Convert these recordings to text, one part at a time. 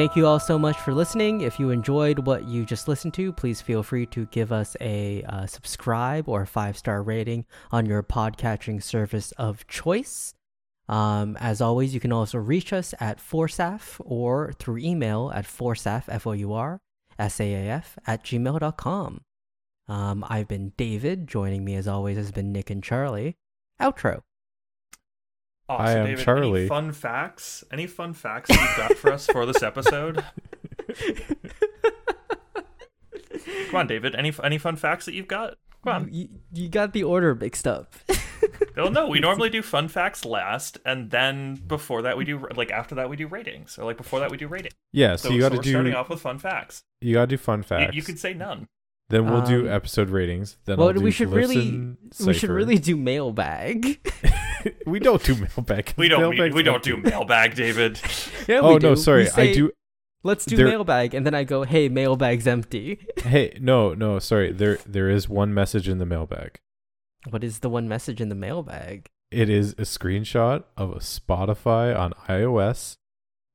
thank you all so much for listening. If you enjoyed what you just listened to, please feel free to give us a uh, subscribe or a five star rating on your podcatching service of choice. Um, as always, you can also reach us at Forsaf or through email at forsaf, F O U R S A A F, at gmail.com. Um, I've been David. Joining me, as always, has been Nick and Charlie. Outro. Oh, I am David, Charlie. Any fun facts? Any fun facts you've got for us for this episode? Come on, David. Any any fun facts that you've got? Come on. You, you got the order mixed up. Well, no, we normally do fun facts last, and then before that we do like after that we do ratings, or like before that we do ratings. Yeah, so, So, you got to we're do starting off with fun facts. you got to do fun facts. you could say none. then we'll do Um, episode ratings. Then well, I'll do we should really listen we should really do mailbag. we don't do mailbag. We don't Mailbag's we don't do mailbag, David. yeah, Oh we no, sorry. We say, I do. Let's do there- mailbag, and then I go, "Hey, mailbag's empty." Hey, no, no, sorry. There, there is one message in the mailbag. What is the one message in the mailbag? It is a screenshot of a Spotify on iOS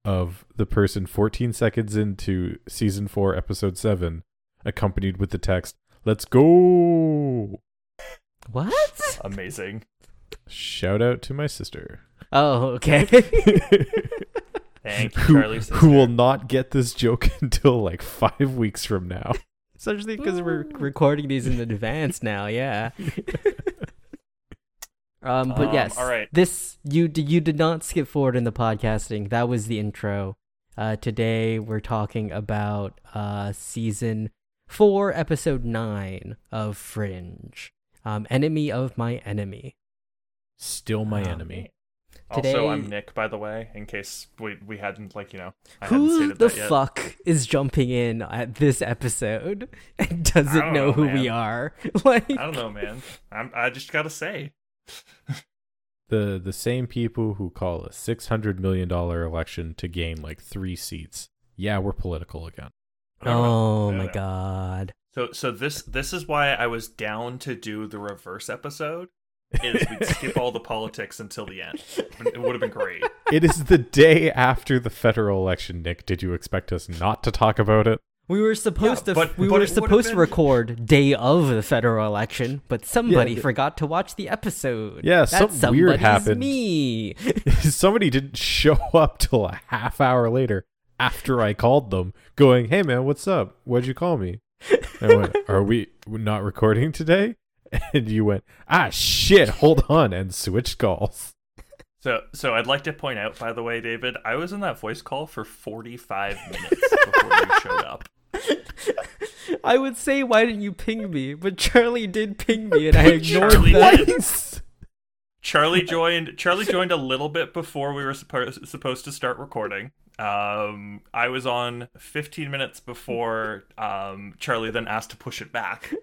of the person 14 seconds into season four, episode seven, accompanied with the text, "Let's go." What? Amazing. Shout out to my sister. Oh, okay. Thank you, who, Charlie. who will not get this joke until like five weeks from now. Especially because we're recording these in advance now. Yeah. um, but Um, yes, all right. This you d- you did not skip forward in the podcasting. That was the intro. Uh, today we're talking about uh season four, episode nine of Fringe. Um, enemy of my enemy. Still my Um, enemy. Also, I'm Nick, by the way, in case we we hadn't like you know I hadn't Who the that yet. fuck is jumping in at this episode and doesn't know, know, who we are? Like, I don't know, man. I'm I just gotta say. The the same people who call a six hundred million dollar election to gain like three seats. Yeah, we're political again. I oh my god. So so this this is why I was down to do the reverse episode. Is we'd skip all the politics until the end. It would have been great. it is the day after the federal election, Nick. Did you expect us not to talk about it? We were supposed Yeah, to but- we but were it would've supposed to record day of the federal election, but somebody Yeah. forgot to watch the episode. Yeah, that something weird somebody's happened. Me. Somebody didn't show up till a half hour later after I called them, going, "Hey man, what's up? Why'd you call me?" I went, "Are we not recording today?" And you went, "Ah shit, hold on," and switched calls. So so I'd like to point out, by the way, David, I was in that voice call for 45 minutes before you showed up. I would say, why didn't you ping me? But Charlie did ping me, and I ignored Charlie that. did. Charlie joined. Charlie joined a little bit before we were supposed supposed to start recording. Um, I was on 15 minutes before um, Charlie then asked to push it back.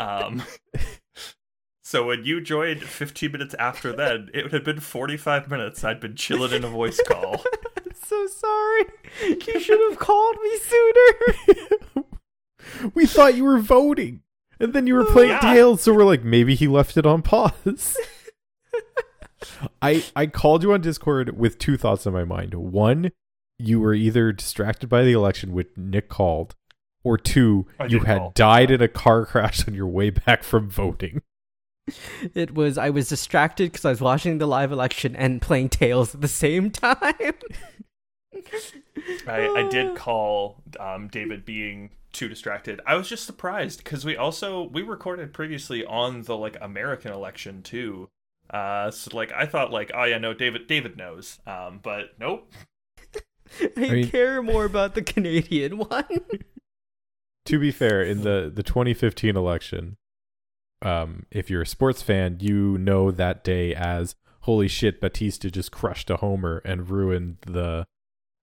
Um, so when you joined 15 minutes after then, it had been 45 minutes. I'd been chilling in a voice call. so sorry. You should have called me sooner. we thought you were voting, and then you were playing Yeah. Tails, so we're like, maybe he left it on pause. I I called you on Discord with two thoughts in my mind. One, you were either distracted by the election, which Nick called, or two, I you had call. died in a car crash on your way back from voting. It was I was distracted because I was watching the live election and playing Tails at the same time. I, I did call um, David being too distracted. I was just surprised because we also we recorded previously on the like American election too. Uh, so like I thought like oh yeah no David David knows. Um, but nope. I, mean- care more about the Canadian one. To be fair, in the the 2015 election, um, if you're a sports fan, you know that day as holy shit, Bautista just crushed a homer and ruined the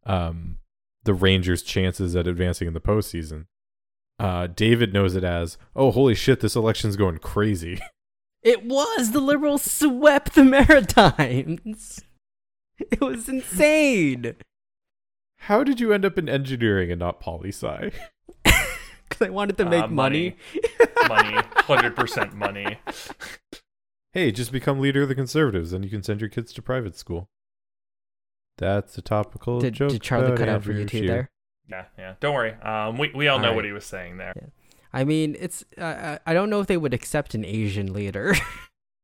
um the Rangers' chances at advancing in the postseason. Uh, David knows it as oh holy shit, this election's going crazy. It was the Liberals swept the Maritimes. It was insane. How did you end up in engineering and not poli sci? Because I wanted to make Uh, money. money, hundred percent money. Hey, just become leader of the conservatives, and you can send your kids to private school. That's a topical Did, joke. did Charlie cut out for you too Scheer. there? Yeah, yeah. Don't worry. Um, we we all know All what he was saying there. Yeah. I mean, it's uh, I I don't know if they would accept an Asian leader.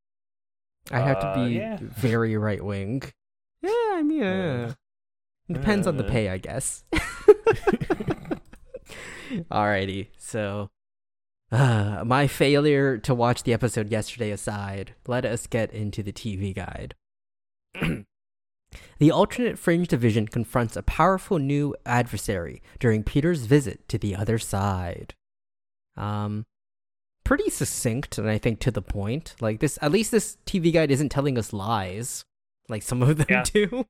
I have to Uh, be yeah. very right wing. Yeah, I mean, uh, it depends on the pay, I guess. Alrighty, so uh, my failure to watch the episode yesterday aside, let us get into the TV guide. the alternate fringe division confronts a powerful new adversary during Peter's visit to the other side. Um, pretty succinct and I think to the point. Like this, at least this TV guide isn't telling us lies, like some of them Yeah. do.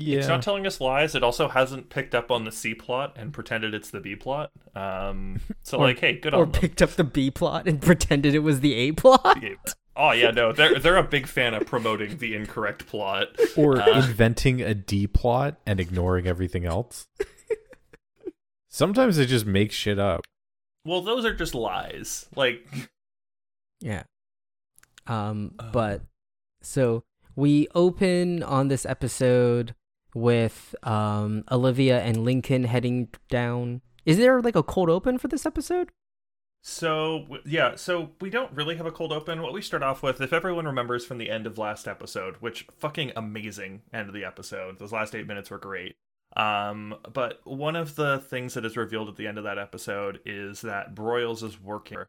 Yeah. It's not telling us lies. It also hasn't picked up on the C plot and pretended it's the B plot. Um, so Or- like, hey, good or on them. picked up the B plot and pretended it was the A plot. Yeah. Oh yeah, no, they're they're a big fan of promoting the incorrect plot. or Uh. inventing a D plot and ignoring everything else. Sometimes they just make shit up. Well, those are just lies. Like, Yeah. Um, Uh. but so we open on this episode with um Olivia and Lincoln heading down. Is there like a cold open for this episode? so yeah, so we don't really have a cold open. What we start off with, if everyone remembers from the end of last episode, which fucking amazing end of the episode. Those last eight minutes were great. Um, but one of the things that is revealed at the end of that episode is that Broyles is working.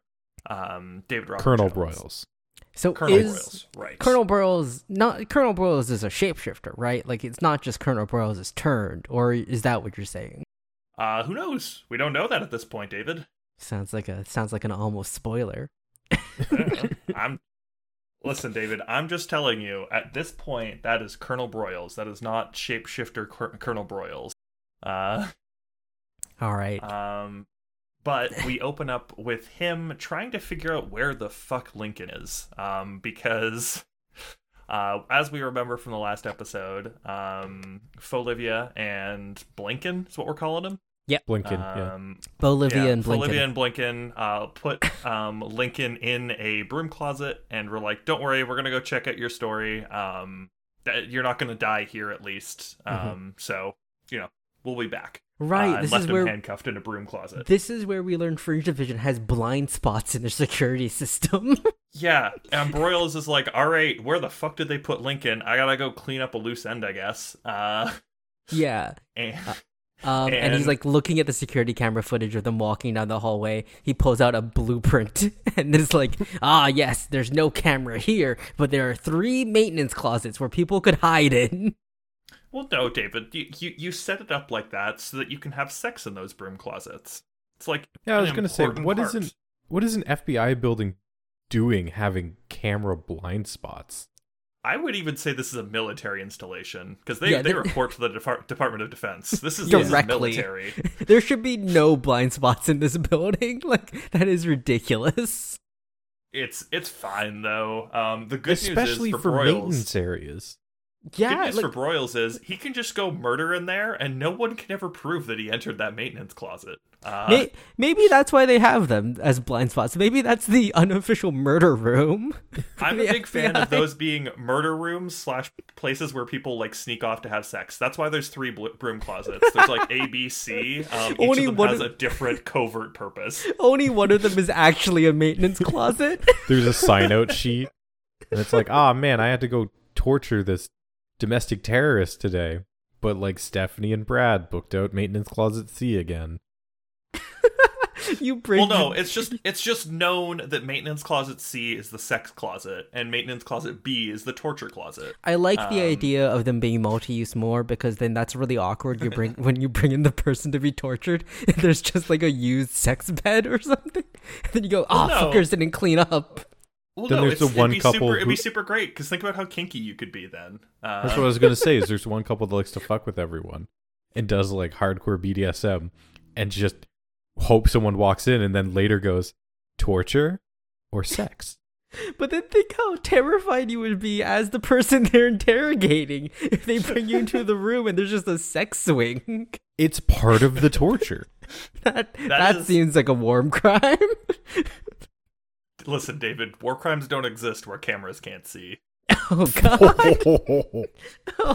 Um, David Robert Colonel Jones. Broyles. So Colonel is Broyles, right? Colonel Broyles not Colonel Broyles is a shapeshifter, right? Like it's not just Colonel Broyles is turned, or is that what you're saying? Uh, who knows? We don't know that at this point, David. Sounds like a sounds like an almost spoiler. I don't know. I'm listen, David. I'm just telling you. At this point, that is Colonel Broyles. That is not shapeshifter Colonel Broyles. Uh, All right. um, but we open up with him trying to figure out where the fuck Lincoln is. Um, because. Uh, as we remember from the last episode, um, Folivia and Blinken is what we're calling him. Blinken. yeah. Um, Bolivia yeah, and Blinken. Olivia and Blinken uh, put um, Lincoln in a broom closet, and we're like, "Don't worry, we're gonna go check out your story. Um, you're not gonna die here, at least. Um, Mhm. so you know, we'll be back." Right. Uh, and this left is him where handcuffed in a broom closet. this is where we learn Fringe Division has blind spots in their security system. yeah, and Broyles is like, "All right, where the fuck did they put Lincoln? I gotta go clean up a loose end, I guess." Uh, yeah. and Um, and, he's like looking at the security camera footage of them walking down the hallway. He pulls out a blueprint and it's like, ah, yes, there's no camera here, but there are three maintenance closets where people could hide in. Well, no, David, you, you you set it up like that so that you can have sex in those broom closets. It's like Yeah, I was gonna say, important what part. is an what is an FBI building doing having camera blind spots? I would even say this is a military installation because they, Yeah, they report to the Depar- Department of Defense. This is, this is Directly. military. there should be no blind spots in this building. Like, that is ridiculous. It's it's fine though. Um, the good Especially news is for, for, Broyles. maintenance areas. Good Yeah, news like, for Broyles is he can just go murder in there, and no one can ever prove that he entered that maintenance closet. Uh, may- maybe that's why they have them as blind spots. Maybe that's the unofficial murder room. I'm a The big fan of those being murder rooms slash places where people like sneak off to have sex. That's why there's three bl- broom closets. There's like A, B, C. Um, each Only of them one has of- a different covert purpose. Only one of them is actually a maintenance closet. There's a sign out sheet, and it's like, ah, man, I had to go torture this domestic terrorist today. But like Stephanie and Brad booked out maintenance closet C again. you bring Well, no, it's just it's just known that maintenance closet C is the sex closet, and maintenance closet B is the torture closet. I like the Um, idea of them being multi-use more because then that's really awkward. You bring when you bring in the person to be tortured, and there's just like a used sex bed or something. And then you go, "Oh, Well, no. fuckers didn't clean up." Well, Then no, there's it's, the one it'd be couple Super, it'd be super great because think about how kinky you could be then. Uh, That's what I was gonna say. Is there's one couple that likes to fuck with everyone and does like hardcore BDSM and just hope someone walks in and then later goes torture or sex. But then think how terrified you would be as the person they're interrogating if they bring you into the room and there's just a sex swing. It's part of the torture. That that, is- seems like a warm crime. Listen, David, war crimes don't exist where cameras can't see. Oh god.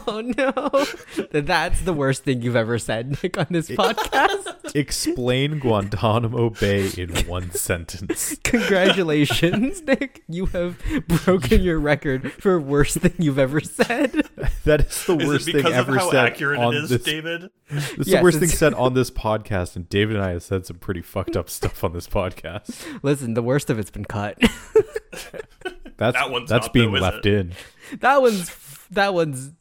Oh no. That's the worst thing you've ever said, Nick, on this podcast. Explain Guantanamo Bay in one sentence. Congratulations, Nick. You have broken your record for worst thing you've ever said. That is the Is worst it thing ever how said accurate on it is, this. David? This is Yes, the worst thing said on this podcast, and David and I have said some pretty fucked up stuff on this podcast. Listen, the worst of it's been cut. That's That one's that's not, being though, left it? in. that one's that one's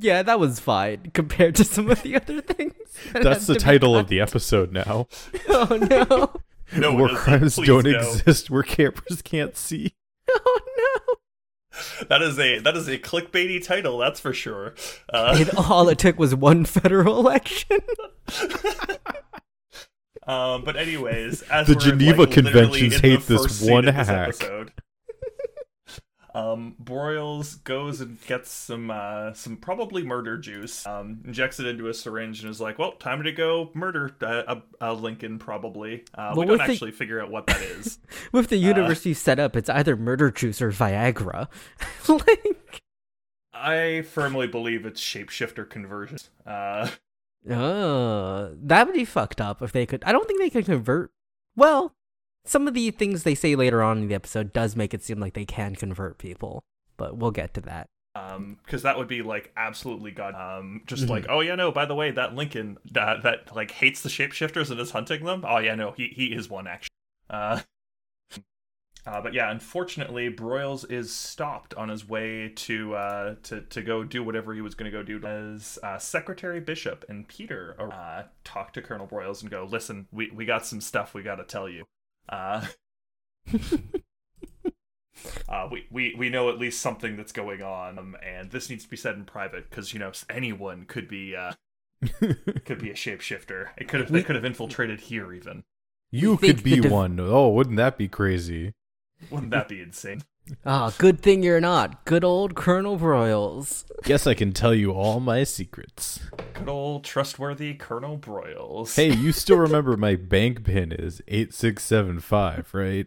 yeah, that was fine compared to some of the other things. that That's the to be title of the episode now. Oh no. No, War crimes Please, don't no. exist where campers can't see. Oh no. That is a that is a clickbaity title, that's for sure. Uh, It, all it took was one federal election. um, but anyways, as The we're, Geneva like, Conventions hate this one of this hack. episode, Um, Broyles goes and gets some uh, some probably murder juice. Um, injects it into a syringe and is like, "Well, time to go murder uh, a, a Lincoln." Probably. Uh, we don't with the- actually figure out what that is. With the university set up, it's either murder juice or Viagra. like, I firmly believe it's shapeshifter conversion. Uh, uh, that would be fucked up if they could. I don't think they could convert. Well, some of the things they say later on in the episode does make it seem like they can convert people, but we'll get to that. um because that would be like absolutely god um just Mhm. like oh yeah no by the way that lincoln that that like hates the shapeshifters and is hunting them oh yeah no he he is one actually uh uh, but yeah, unfortunately, Broyles is stopped on his way to uh, to to go do whatever he was going to go do. As uh, Secretary Bishop and Peter uh, talk to Colonel Broyles and go, "Listen, we we got some stuff we got to tell you. Uh, uh, we, we we know at least something that's going on, um, and this needs to be said in private because you know anyone could be uh, could be a shapeshifter. It could have they could have infiltrated here even. you could be the div- one. Oh, wouldn't that be crazy? Wouldn't that be insane? Ah, good thing you're not. Good old Colonel Broyles. Guess I can tell you all my secrets. Good old trustworthy Colonel Broyles. Hey, you still remember my bank pin is 8675, right?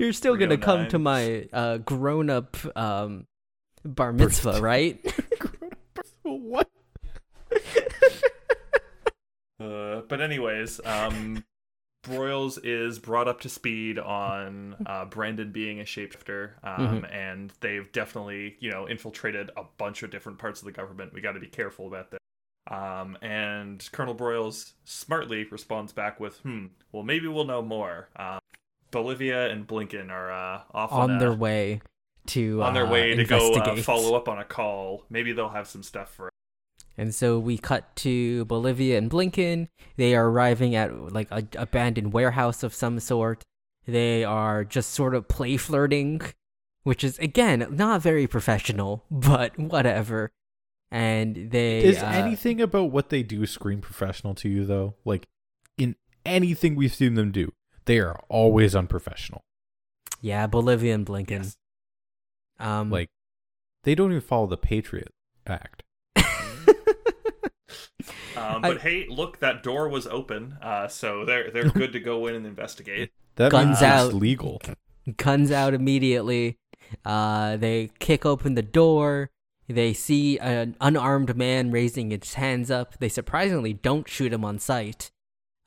You're still gonna come to my uh, grown-up um, bar mitzvah, right? what? Uh, but anyways, um, Broyles is brought up to speed on uh, Brandon being a shapeshifter, um, and they've definitely, you know, infiltrated a bunch of different parts of the government. We got to be careful about that. Um, and Colonel Broyles smartly responds back with, "Hmm, well, maybe we'll know more." Um, Bolivia and Blinken are uh, off on, on a- their way to on their uh, way to go uh, follow up on a call. Maybe they'll have some stuff for. And so we cut to Bolivia and Blinken. They are arriving at like a abandoned warehouse of some sort. They are just sort of play flirting, which is again not very professional, but whatever. And they Is uh, anything about what they do scream professional to you, though? Like, in anything we've seen them do, they are always unprofessional. yeah, Bolivia and Blinken. Yes. Um, Like, they don't even follow the Patriot Act. Um, I- but hey, look, that door was open, uh, so they're they're good to go in and investigate. That Guns out. legal. guns out immediately. Uh, they kick open the door. They see an unarmed man raising his hands up. They surprisingly don't shoot him on sight.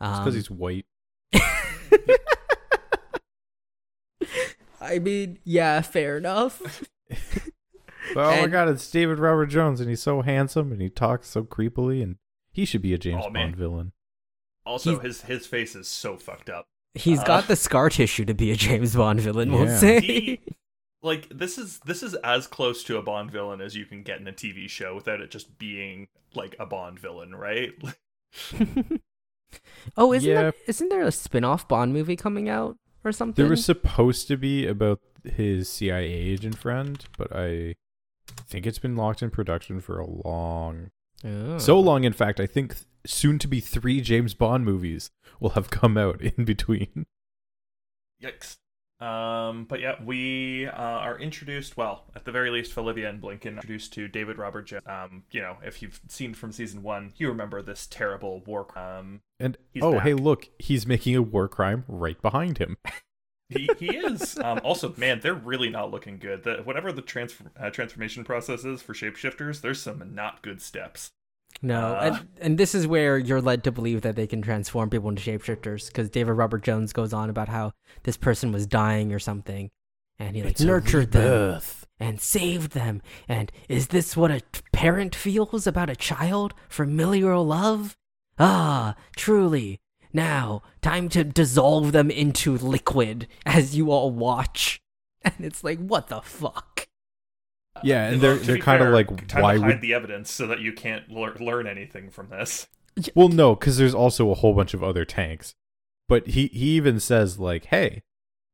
It's Um, because he's white. I mean, yeah, fair enough. But, oh my and- god, it's David Robert Jones, and he's so handsome, and he talks so creepily, and he should be a James Oh, man. Bond villain. Also, He's- his his face is so fucked up. He's Uh, got the scar tissue to be a James Bond villain, we'll Yeah. say. He, like this is this is as close to a Bond villain as you can get in a TV show without it just being like a Bond villain, right? oh, isn't Yeah. there, isn't there a spin-off Bond movie coming out or something? There was supposed to be about his CIA agent friend, but I think it's been locked in production for a long, Oh. so long. In fact, I think soon to be three James Bond movies will have come out in between. Yikes. Um, but yeah, we uh, are introduced. Well, at the very least, Olivia and Blinken introduced to David Robert Jones. Um, you know, if you've seen from season one, you remember this terrible war crime. And oh, back. hey, look, he's making a war crime right behind him. he, he is. Um, also, man, they're really not looking good. The, whatever the transfer, uh, transformation process is for shapeshifters, there's some not good steps. No, Uh. and, and this is where you're led to believe that they can transform people into shapeshifters because David Robert Jones goes on about how this person was dying or something, and he like nurtured them and saved them. And is this what a t- parent feels about a child? Familial love? Ah, truly. Now, time to dissolve them into liquid as you all watch. And it's like, what the fuck? Yeah, uh, and they're to they're be kind of like, time why to hide would? the evidence so that you can't lear- learn anything from this? Well, no, because there's also a whole bunch of other tanks. But he he even says like, "Hey,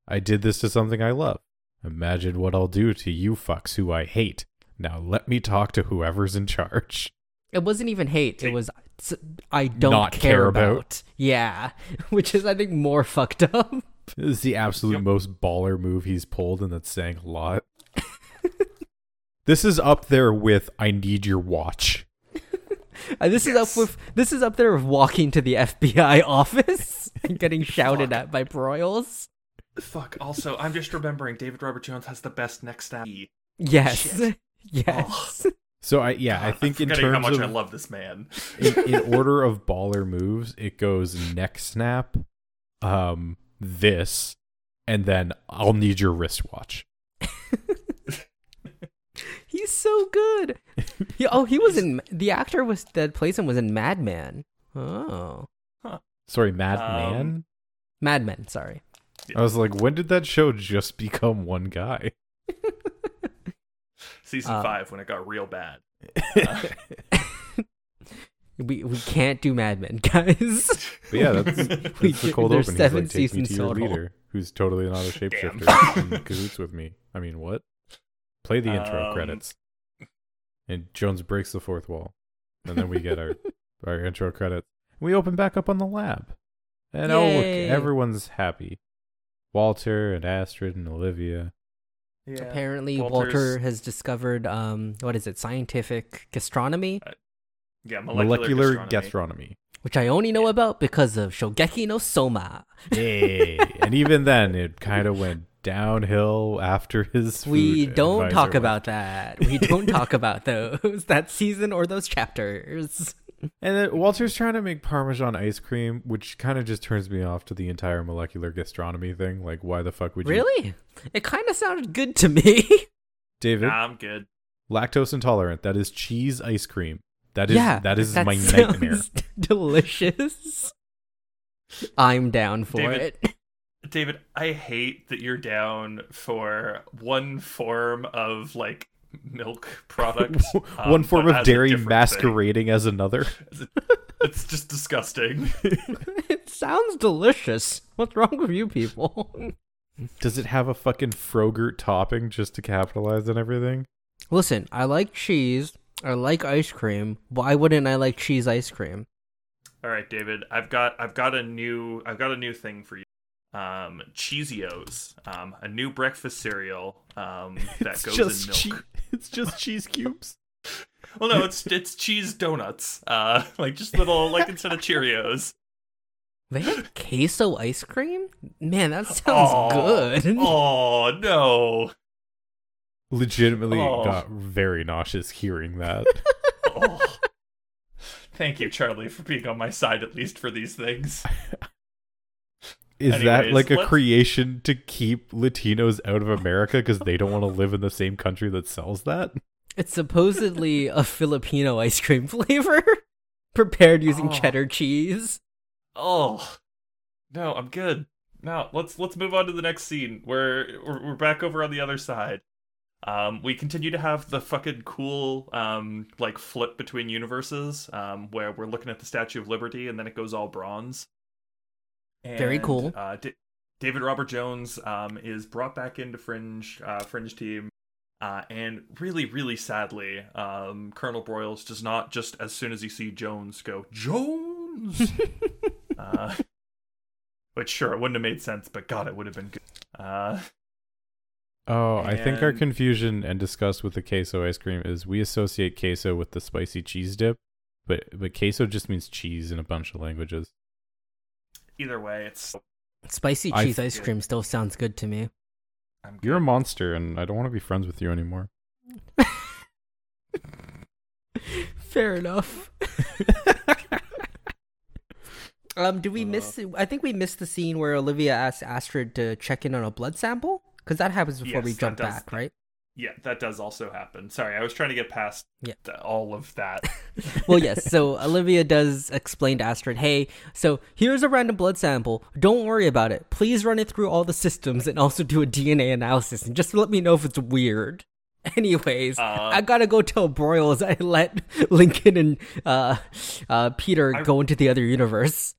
I did this to something I love. Imagine what I'll do to you fucks who I hate. Now let me talk to whoever's in charge." It wasn't even hate. It Take- was I don't Not care, care about. about. Yeah, which is I think more fucked up. This is the absolute Yep. most baller move he's pulled, and that's saying a lot. this is up there with "I need your watch." And uh, this is up with this is up there with walking to the FBI office and getting shouted Fuck. at by Broyles. Fuck. Also, I'm just remembering David Robert Jones has the best next snap. Yes, Shit. yes. So I yeah, I God, think I'm in forgetting terms how much of I love this man. in, in order of baller moves, it goes neck snap, um, this, and then I'll need your wristwatch. He's so good. He- oh, he was in the actor was that plays him was in Mad Men. Oh, Sorry, Madman. Um, Man. Sorry. I was like, when did that show just become one guy? Season Uh, five when it got real bad. We we can't do Mad Men, guys. But yeah, that's, that's We the cold there's open. He's seven like, take me seasons to your leader, who's totally not a shapeshifter, in cahoots with me. I mean, what? Play the intro Um, credits. And Jones breaks the fourth wall, and then we get our our intro credits. We open back up on the lab, and oh look, everyone's happy. Walter and Astrid and Olivia. Yeah. Apparently, Walter's- Walter has discovered um what is it? Scientific gastronomy, Yeah, Molecular, molecular, gastronomy. gastronomy. which I only know about because of Shokugeki no Soma. Yay! and even then, it kind of went downhill after his. We don't talk went about that. We don't talk about those that season or those chapters. And then Walter's trying to make Parmesan ice cream, which kind of just turns me off to the entire molecular gastronomy thing. Like, why the fuck would you? Really? It kind of sounded good to me. David, Nah, I'm good. lactose intolerant. That is cheese ice cream. That is yeah, that is that my nightmare. Delicious. I'm down for David, it. David, I hate that you're down for one form of like milk product. um, One form of dairy different masquerading as another. It's just disgusting. it sounds delicious. What's wrong with you people? Does it have a fucking Frogurt topping just to capitalize on everything? Listen, I like cheese. I like ice cream. Why wouldn't I like cheese ice cream? All right, David, I've got I've got a new I've got a new thing for you. Um, Cheesios, um, a new breakfast cereal um, that goes just in chee- milk. it's just cheese cubes. Well, no, it's it's cheese donuts. Uh, like just little like instead of Cheerios. They have queso ice cream? Man, that sounds Aw. good. Oh no! Legitimately Oh. got very nauseous hearing that. Oh. Thank you, Charlie, for being on my side at least for these things. Is that like a let's- creation to keep Latinos out of America because they don't want to live in the same country that sells that? It's supposedly a Filipino ice cream flavor prepared using Oh. cheddar cheese. Oh no, I'm good. Now let's let's move on to the next scene. We're we're, we're back over on the other side. Um, we continue to have the fucking cool um like flip between universes um where we're looking at the Statue of Liberty and then it goes all bronze. Very cool. Uh, D- David Robert Jones um is brought back into Fringe uh, Fringe team. Uh, and really, really sadly, um, Colonel Broyles does not just as soon as he see Jones go Jones, uh, which sure it wouldn't have made sense, but God, it would have been good. Uh, Oh, I think our confusion and disgust with the queso ice cream is we associate queso with the spicy cheese dip, but but queso just means cheese in a bunch of languages. Either way, it's Spicy cheese f- ice cream still sounds good to me. I'm You're a monster, and I don't want to be friends with you anymore. Fair enough. um, do we Uh. miss? I think we missed the scene where Olivia asked Astrid to check in on a blood sample because that happens before we Yes, that jump does- back, right? Yeah, that does also happen. Sorry, I was trying to get past Yeah. all of that. well, yes. So Olivia does explain to Astrid, "Hey, so here's a random blood sample. Don't worry about it. Please run it through all the systems and also do a DNA analysis and just let me know if it's weird." Anyways, Uh, I gotta go tell Broyles I let Lincoln and uh, uh, Peter I- go into the other universe.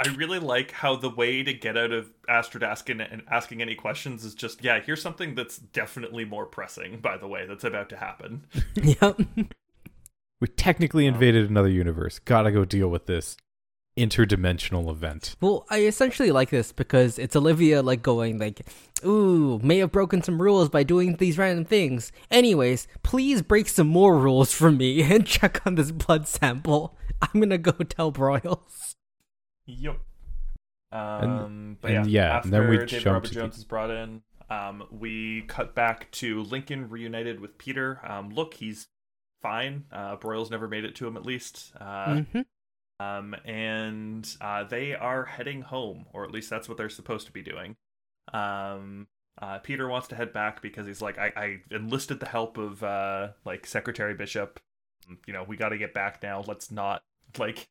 I really like how the way to get out of Astrid asking and asking any questions is just yeah. Here's something that's definitely more pressing. By the way, that's about to happen. yep. We technically Oh. invaded another universe. Gotta go deal with this interdimensional event. Well, I essentially like this because it's Olivia like going like, "Ooh, may have broken some rules by doing these random things. Anyways, please break some more rules for me and check on this blood sample. I'm gonna go tell Broyles." Yep. Um, but and yeah, yeah, after and then we David jump Robert to Jones the- is brought in, um, we cut back to Lincoln reunited with Peter. Um, look, he's fine. Uh, Broyles never made it to him, at least. Uh, hmm um, and uh, they are heading home, or at least that's what they're supposed to be doing. Um, uh, Peter wants to head back because he's like, I, I enlisted the help of uh, like Secretary Bishop. You know, we got to get back now. Let's not like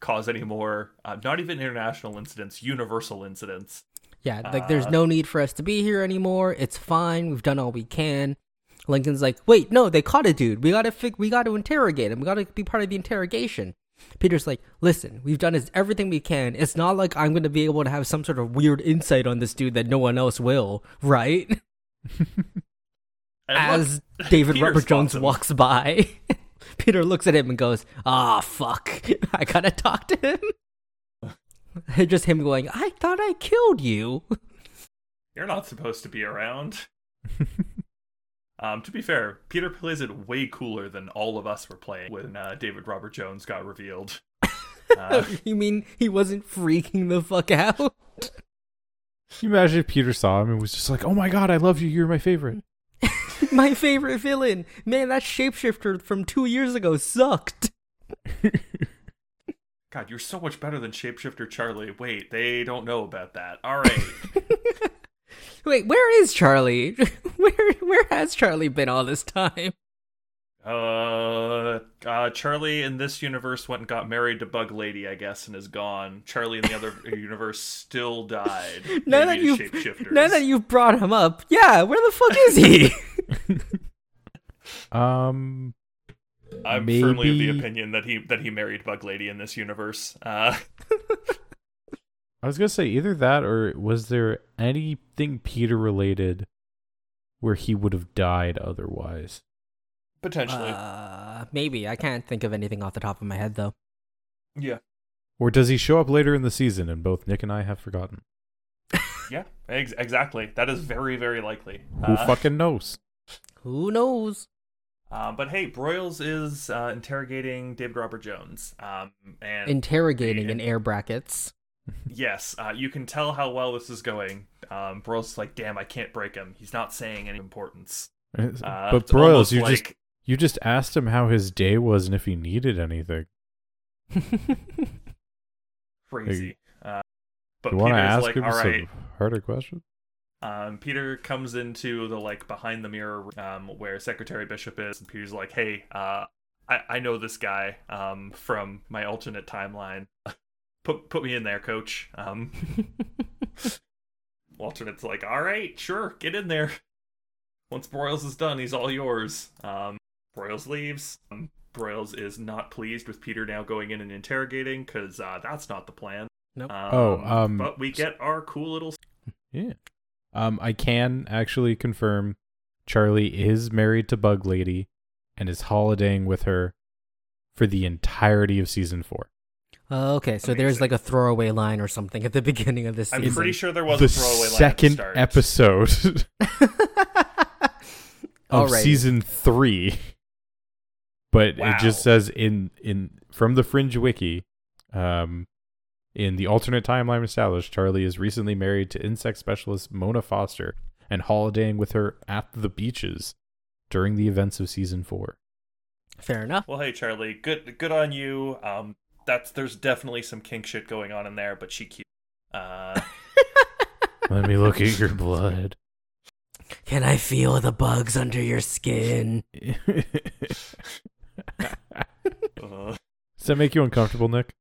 cause any more, uh, not even international incidents, universal incidents. Yeah, like there's Uh, no need for us to be here anymore. It's fine. We've done all we can. Lincoln's like, "Wait, no, they caught a dude. We gotta fig- we gotta interrogate him. We gotta be part of the interrogation." Peter's like, "Listen, we've done is everything we can. It's not like I'm gonna be able to have some sort of weird insight on this dude that no one else will, right?" As look, David Robert Jones walks by, Peter looks at him and goes, "Ah, fuck! I gotta talk to him." Just him going, "I thought I killed you." You're not supposed to be around. Um, to be fair, Peter plays it way cooler than all of us were playing when uh, David Robert Jones got revealed. Uh, you mean he wasn't freaking the fuck out? Can you imagine if Peter saw him and was just like, "Oh my god, I love you. You're my favorite." My favorite villain. Man, that shapeshifter from two years ago sucked. God, you're so much better than Shapeshifter Charlie. Wait, they don't know about that. All right. Wait, where is Charlie? Where where has Charlie been all this time? Uh, uh, Charlie in this universe went and got married to Bug Lady, I guess, and is gone. Charlie in the other universe still died. Now that you've now that you've brought him up, yeah, where the fuck is he? Um, I'm firmly of the opinion that he that he married Bug Lady in this universe. Uh, I was gonna say either that or was there anything Peter related where he would have died otherwise? Potentially, uh, maybe I can't think of anything off the top of my head though. yeah, Or does he show up later in the season and both Nick and I have forgotten? yeah, ex- exactly. That is very very likely. Who Uh, fucking knows? Who knows? Uh, but hey, Broyles is uh, interrogating David Robert Jones. Um, and Interrogating in air brackets. yes, uh, you can tell how well this is going. Um, Broyles is like, damn, I can't break him. He's not saying any importance. Uh, but Broyles, you like, just you just asked him how his day was and if he needed anything. crazy. Uh, but you want to ask like, him some right. harder questions? Um, Peter comes into the like behind the mirror um, where Secretary Bishop is, and Peter's like, "Hey, uh, I I know this guy um, from my alternate timeline. put put me in there, Coach." Um, alternate's like, "All right, sure, get in there." Once Broyles is done, he's all yours. Um, Broyles leaves. Um, Broyles is not pleased with Peter now going in and interrogating because uh, that's not the plan. Nope. Um, Oh, um, but we get our cool little Yeah. Um, I can actually confirm Charlie is married to Bug Lady and is holidaying with her for the entirety of season four. Uh, okay, so there's like a throwaway line or something at the beginning of this I'm season. pretty sure there was the a throwaway line second at the start. episode of Alrighty. season three. But Wow. it just says in in from the Fringe Wiki, um, In the alternate timeline established, Charlie is recently married to insect specialist Mona Foster and holidaying with her at the beaches during the events of season four. Fair enough. Well, hey Charlie, good good on you. Um, that's there's definitely some kink shit going on in there, but she cute. Uh, Let me look at your blood. Can I feel the bugs under your skin? uh, Does that make you uncomfortable, Nick?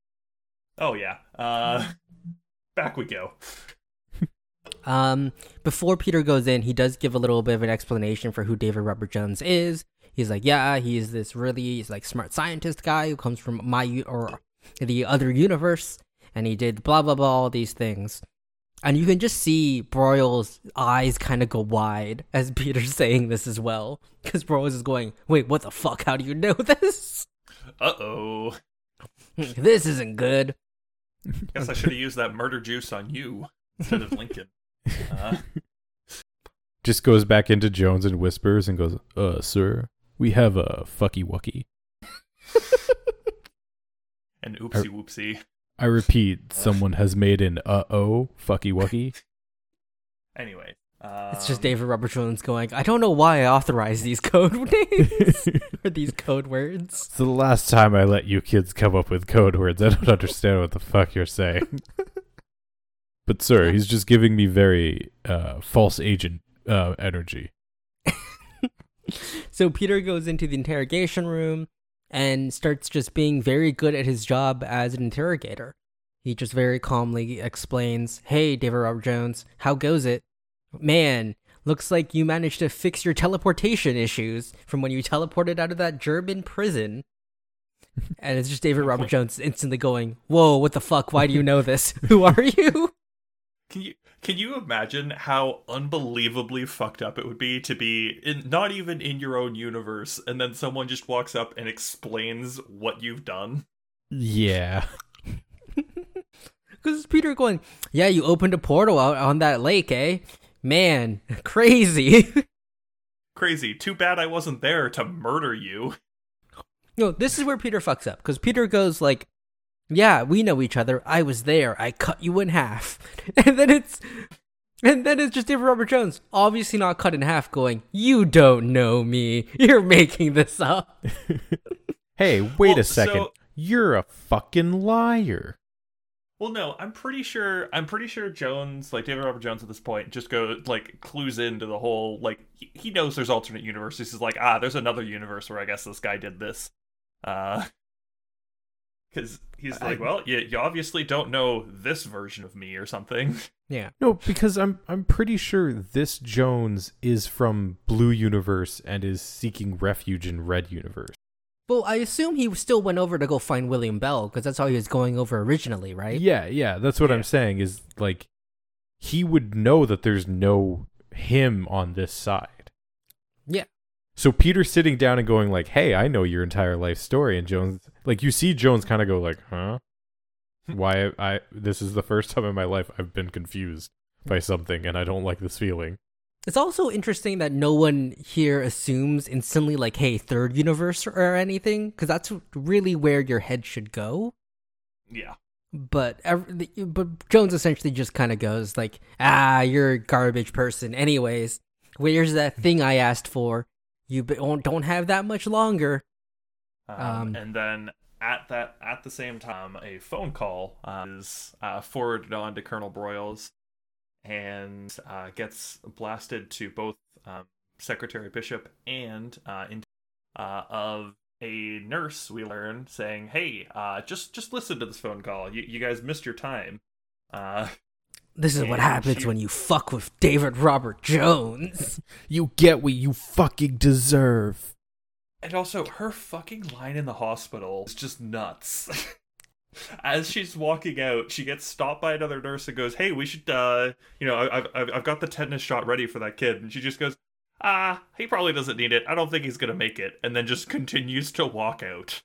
oh yeah. Uh, back we go. Um, before Peter goes in, he does give a little bit of an explanation for who David Robert Jones is. He's like, yeah, he's this really he's like smart scientist guy who comes from my or the other universe, and he did blah blah blah all these things. And you can just see Broyles' eyes kind of go wide as Peter's saying this as well, because Broyles is going, "Wait, what the fuck? How do you know this? Uh oh. this isn't good." Guess I should have used that murder juice on you instead of Lincoln. Uh, Just goes back into Jones and whispers and goes, "Uh, sir, we have a fucky wucky." and oopsie whoopsie. I repeat, someone has made an uh oh fucky wucky. Anyway, um, It's just David Robert Jones going, "I don't know why I authorized these code names or these code words." It's the last time I let you kids come up with code words. I don't understand what the fuck you're saying. but sir, he's just giving me very uh, false agent uh, energy. So Peter goes into the interrogation room and starts just being very good at his job as an interrogator. He just very calmly explains, "Hey, David Robert Jones, how goes it? Man, looks like you managed to fix your teleportation issues from when you teleported out of that German prison." and it's just David Robert Jones instantly going, "Whoa, what the fuck? Why do you know this? Who are you?" Can you can you imagine how unbelievably fucked up it would be to be in not even in your own universe and then someone just walks up and explains what you've done? Yeah. Because it's Peter going, Yeah, you opened a portal out on that lake, eh? Man, crazy. Crazy. Too bad I wasn't there to murder you. no, this is where Peter fucks up. Because Peter goes, like, Yeah, we know each other. I was there. I cut you in half. And then it's. And then it's just David Robert Jones, obviously not cut in half, going, You don't know me. You're making this up. Hey, wait Well, a second. so- You're a fucking liar. Well, no, I'm pretty sure. I'm pretty sure Jones, like David Robert Jones, at this point, just go like clues into the whole like he, he knows there's alternate universes. He's like, ah, there's another universe where I guess this guy did this, uh, because he's like, I- well, you you obviously don't know this version of me or something. Yeah. No, because I'm I'm pretty sure this Jones is from Blue Universe and is seeking refuge in Red Universe. Well, I assume he still went over to go find William Bell, because that's how he was going over originally, right? Yeah, yeah, that's what Yeah. I'm saying is like he would know that there's no him on this side. Yeah. So Peter's sitting down and going like, "Hey, I know your entire life story." And Jones like you see Jones kind of go like, "Huh? Why I this is the first time in my life I've been confused by something and I don't like this feeling." It's also interesting that no one here assumes instantly, like, hey, third universe or anything, because that's really where your head should go. yeah, But ev- but Jones essentially just kind of goes like, ah, you're a garbage person. Anyways, where's that thing I asked for? You don't have that much longer. um, Um, and then at that at the same time, a phone call uh, is uh, forwarded on to Colonel Broyles, and uh, gets blasted to both um, Secretary Bishop and uh, in, uh, of a nurse. We learn saying, "Hey, uh, just just listen to this phone call. You you guys missed your time." This is what happens she- when you fuck with David Robert Jones. You get what you fucking deserve. And also, her fucking line in the hospital is just nuts. As she's walking out, she gets stopped by another nurse and goes, "Hey, we should, uh, you know, I- I've I've I've got the tetanus shot ready for that kid." And she just goes, "Ah, he probably doesn't need it. I don't think he's gonna make it." And then just continues to walk out.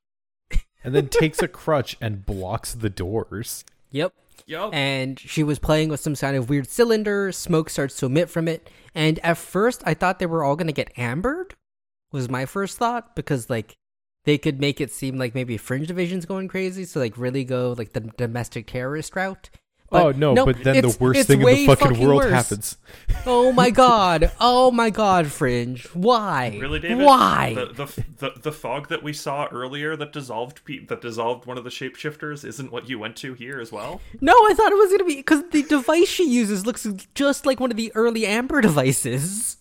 And then takes a crutch and blocks the doors. yep. Yup. and she was playing with some kind of weird cylinder. Smoke starts to emit from it, and at first I thought they were all gonna get ambered. Was my first thought because like they could make it seem like maybe Fringe Division's going crazy, so like really go like the domestic terrorist route. Oh But no, but then the worst thing in the fucking, fucking world worse. happens. Oh my god! Oh my god, Fringe! Why? Really, David? Why? The, the the the fog that we saw earlier that dissolved pe- that dissolved one of the shapeshifters isn't what you went to here as well. No, I thought it was gonna be because the device she uses looks just like one of the early Amber devices.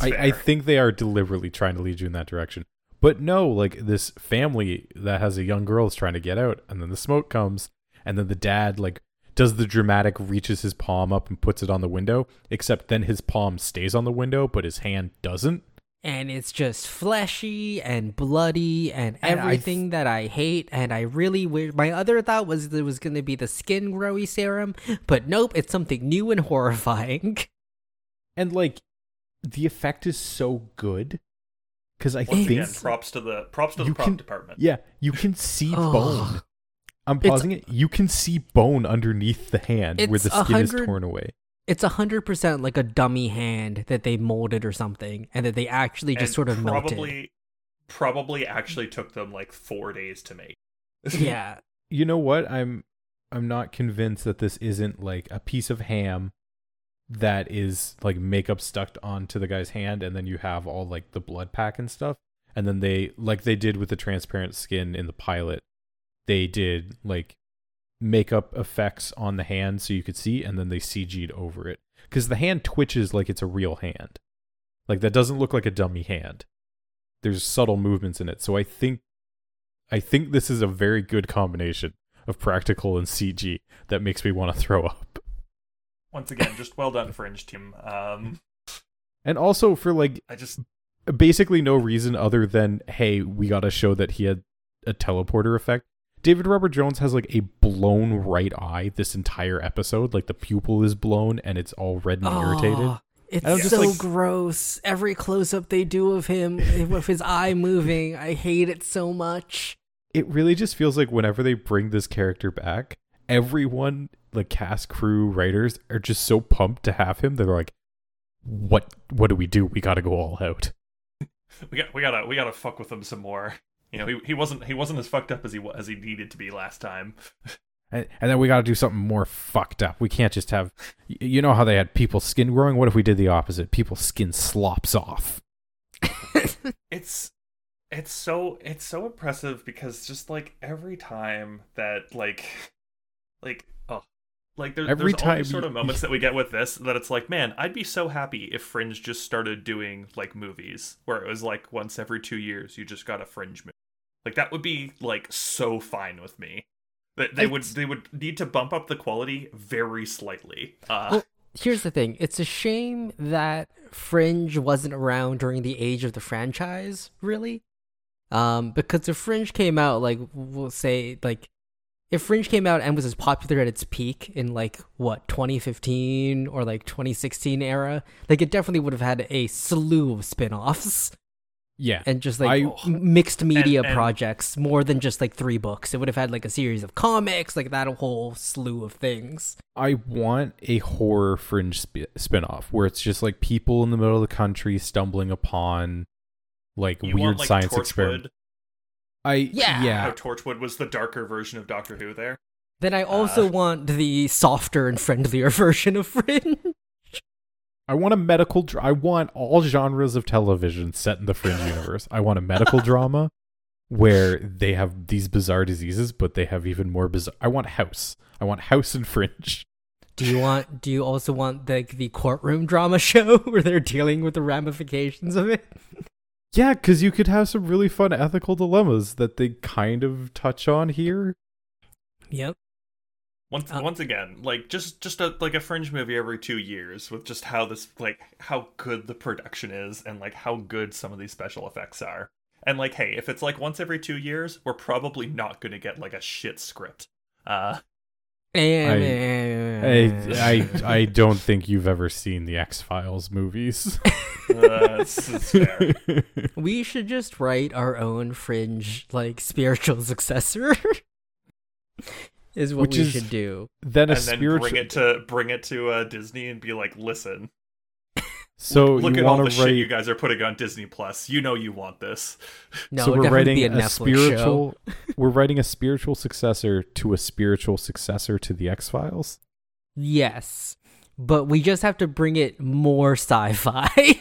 I, I think they are deliberately trying to lead you in that direction. But no, like this family that has a young girl is trying to get out, and then the smoke comes, and then the dad like does the dramatic reaches his palm up and puts it on the window, except then his palm stays on the window, but his hand doesn't. and it's just fleshy and bloody and And I everything that I hate. And I really wish my other thought was it was going to be the skin growy serum, but nope, it's something new and horrifying. And like the effect is so good because I Once think again, props to the props to the prop can- department. yeah, you can see bone. I'm It's- pausing it. You can see bone underneath the hand where the skin is torn away. It's a hundred percent like a dummy hand that they molded or something, and that they actually just And sort of melted. probably probably actually took them like four days to make. Yeah, you know what i'm i'm not convinced that this isn't like a piece of ham that is like makeup stuck onto the guy's hand and then you have all like the blood pack and stuff and then they like they did with the transparent skin in the pilot they did like makeup effects on the hand so you could see and then they cg'd over it because the hand twitches like it's a real hand like that doesn't look like a dummy hand there's subtle movements in it so i think I think this is a very good combination of practical and CG that makes me want to throw up. Once again, just well done, Fringe team. Um, And also for like I just basically no reason other than hey, we got to show that he had a teleporter effect. David Robert Jones has like a blown right eye this entire episode. Like the pupil is blown and it's all red and irritated. Oh, It's And just so like- gross. Every close up they do of him with his eye moving, I hate it so much. It really just feels like whenever they bring this character back, everyone, like cast, crew, writers, are just so pumped to have him. They're like, "What? What do we do? We got to go all out." we got we gotta we gotta fuck with him some more. You know, he, he wasn't he wasn't as fucked up as he as he needed to be last time. And, and then we got to do something more fucked up. We can't just have, you know how they had people's skin growing? What if we did the opposite? People's skin slops off. It's it's so it's so impressive because just like every time that like like oh like there, Every there's time sort of moments that we get with this that it's like man I'd be so happy if Fringe just started doing like movies where it was like once every two years you just got a Fringe movie like that would be like so fine with me that they would they would need to bump up the quality very slightly uh Well, here's the thing it's a shame that Fringe wasn't around during the age of the franchise, really. Um, because if Fringe came out, like, we'll say, like, if Fringe came out and was as popular at its peak in, like, what, 2015 or, like, 2016 era, like, it definitely would have had a slew of spin offs. Yeah. and just like I- m- mixed media And- and- projects more than just like three books. It would have had like a series of comics, like that whole slew of things. I want a horror fringe sp- spin-off where it's just like people in the middle of the country stumbling upon like you weird want, like, science Torchwood, experiment. I Yeah. how. Torchwood was the darker version of Doctor Who there Then I also Uh. want the softer and friendlier version of Fringe. I want a medical dr- I want all genres of television set in the fringe universe. I want a medical drama where they have these bizarre diseases but they have even more bizarre I want House. I want House and Fringe. Do you want? Do you also want like the courtroom drama show where they're dealing with the ramifications of it? Yeah, cuz you could have some really fun ethical dilemmas that they kind of touch on here. Yep. Once Uh, once again, like just just a like a fringe movie every two years with just how this like how good the production is and like how good some of these special effects are. And like, hey, if it's like once every two years, we're probably not gonna get like a shit script. Uh eh, And eh, eh, I, I I don't think you've ever seen the X Files movies. that's, that's fair. we should just write our own Fringe like spiritual successor. Is what Which we is- should do. then a and then spiritual bring it to bring it to uh, Disney and be like, listen, So Look you at all the to shit you guys are putting on Disney Plus. You know you want this. No, so we're writing be a, a, spiritual. show. we're writing a spiritual successor to a spiritual successor to the X Files. Yes, but we just have to bring it more sci-fi.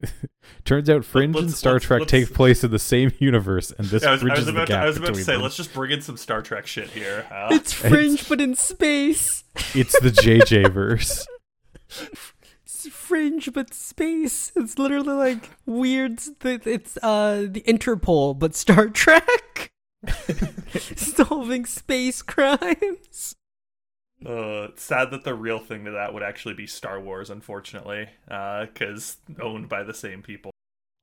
Turns out Fringe and let's- Star let's- Trek let's- take place in the same universe, and this I was, I bridges was the about to, I was about to say, them. let's just bring in some Star Trek shit here. Uh, it's fringe, but in space. It's the JJ verse. It's fringe, but space. It's literally like weird. It's uh the Interpol, but Star Trek. Solving space crimes. Uh, it's sad that the real thing to that would actually be Star Wars, unfortunately, because owned by the same people.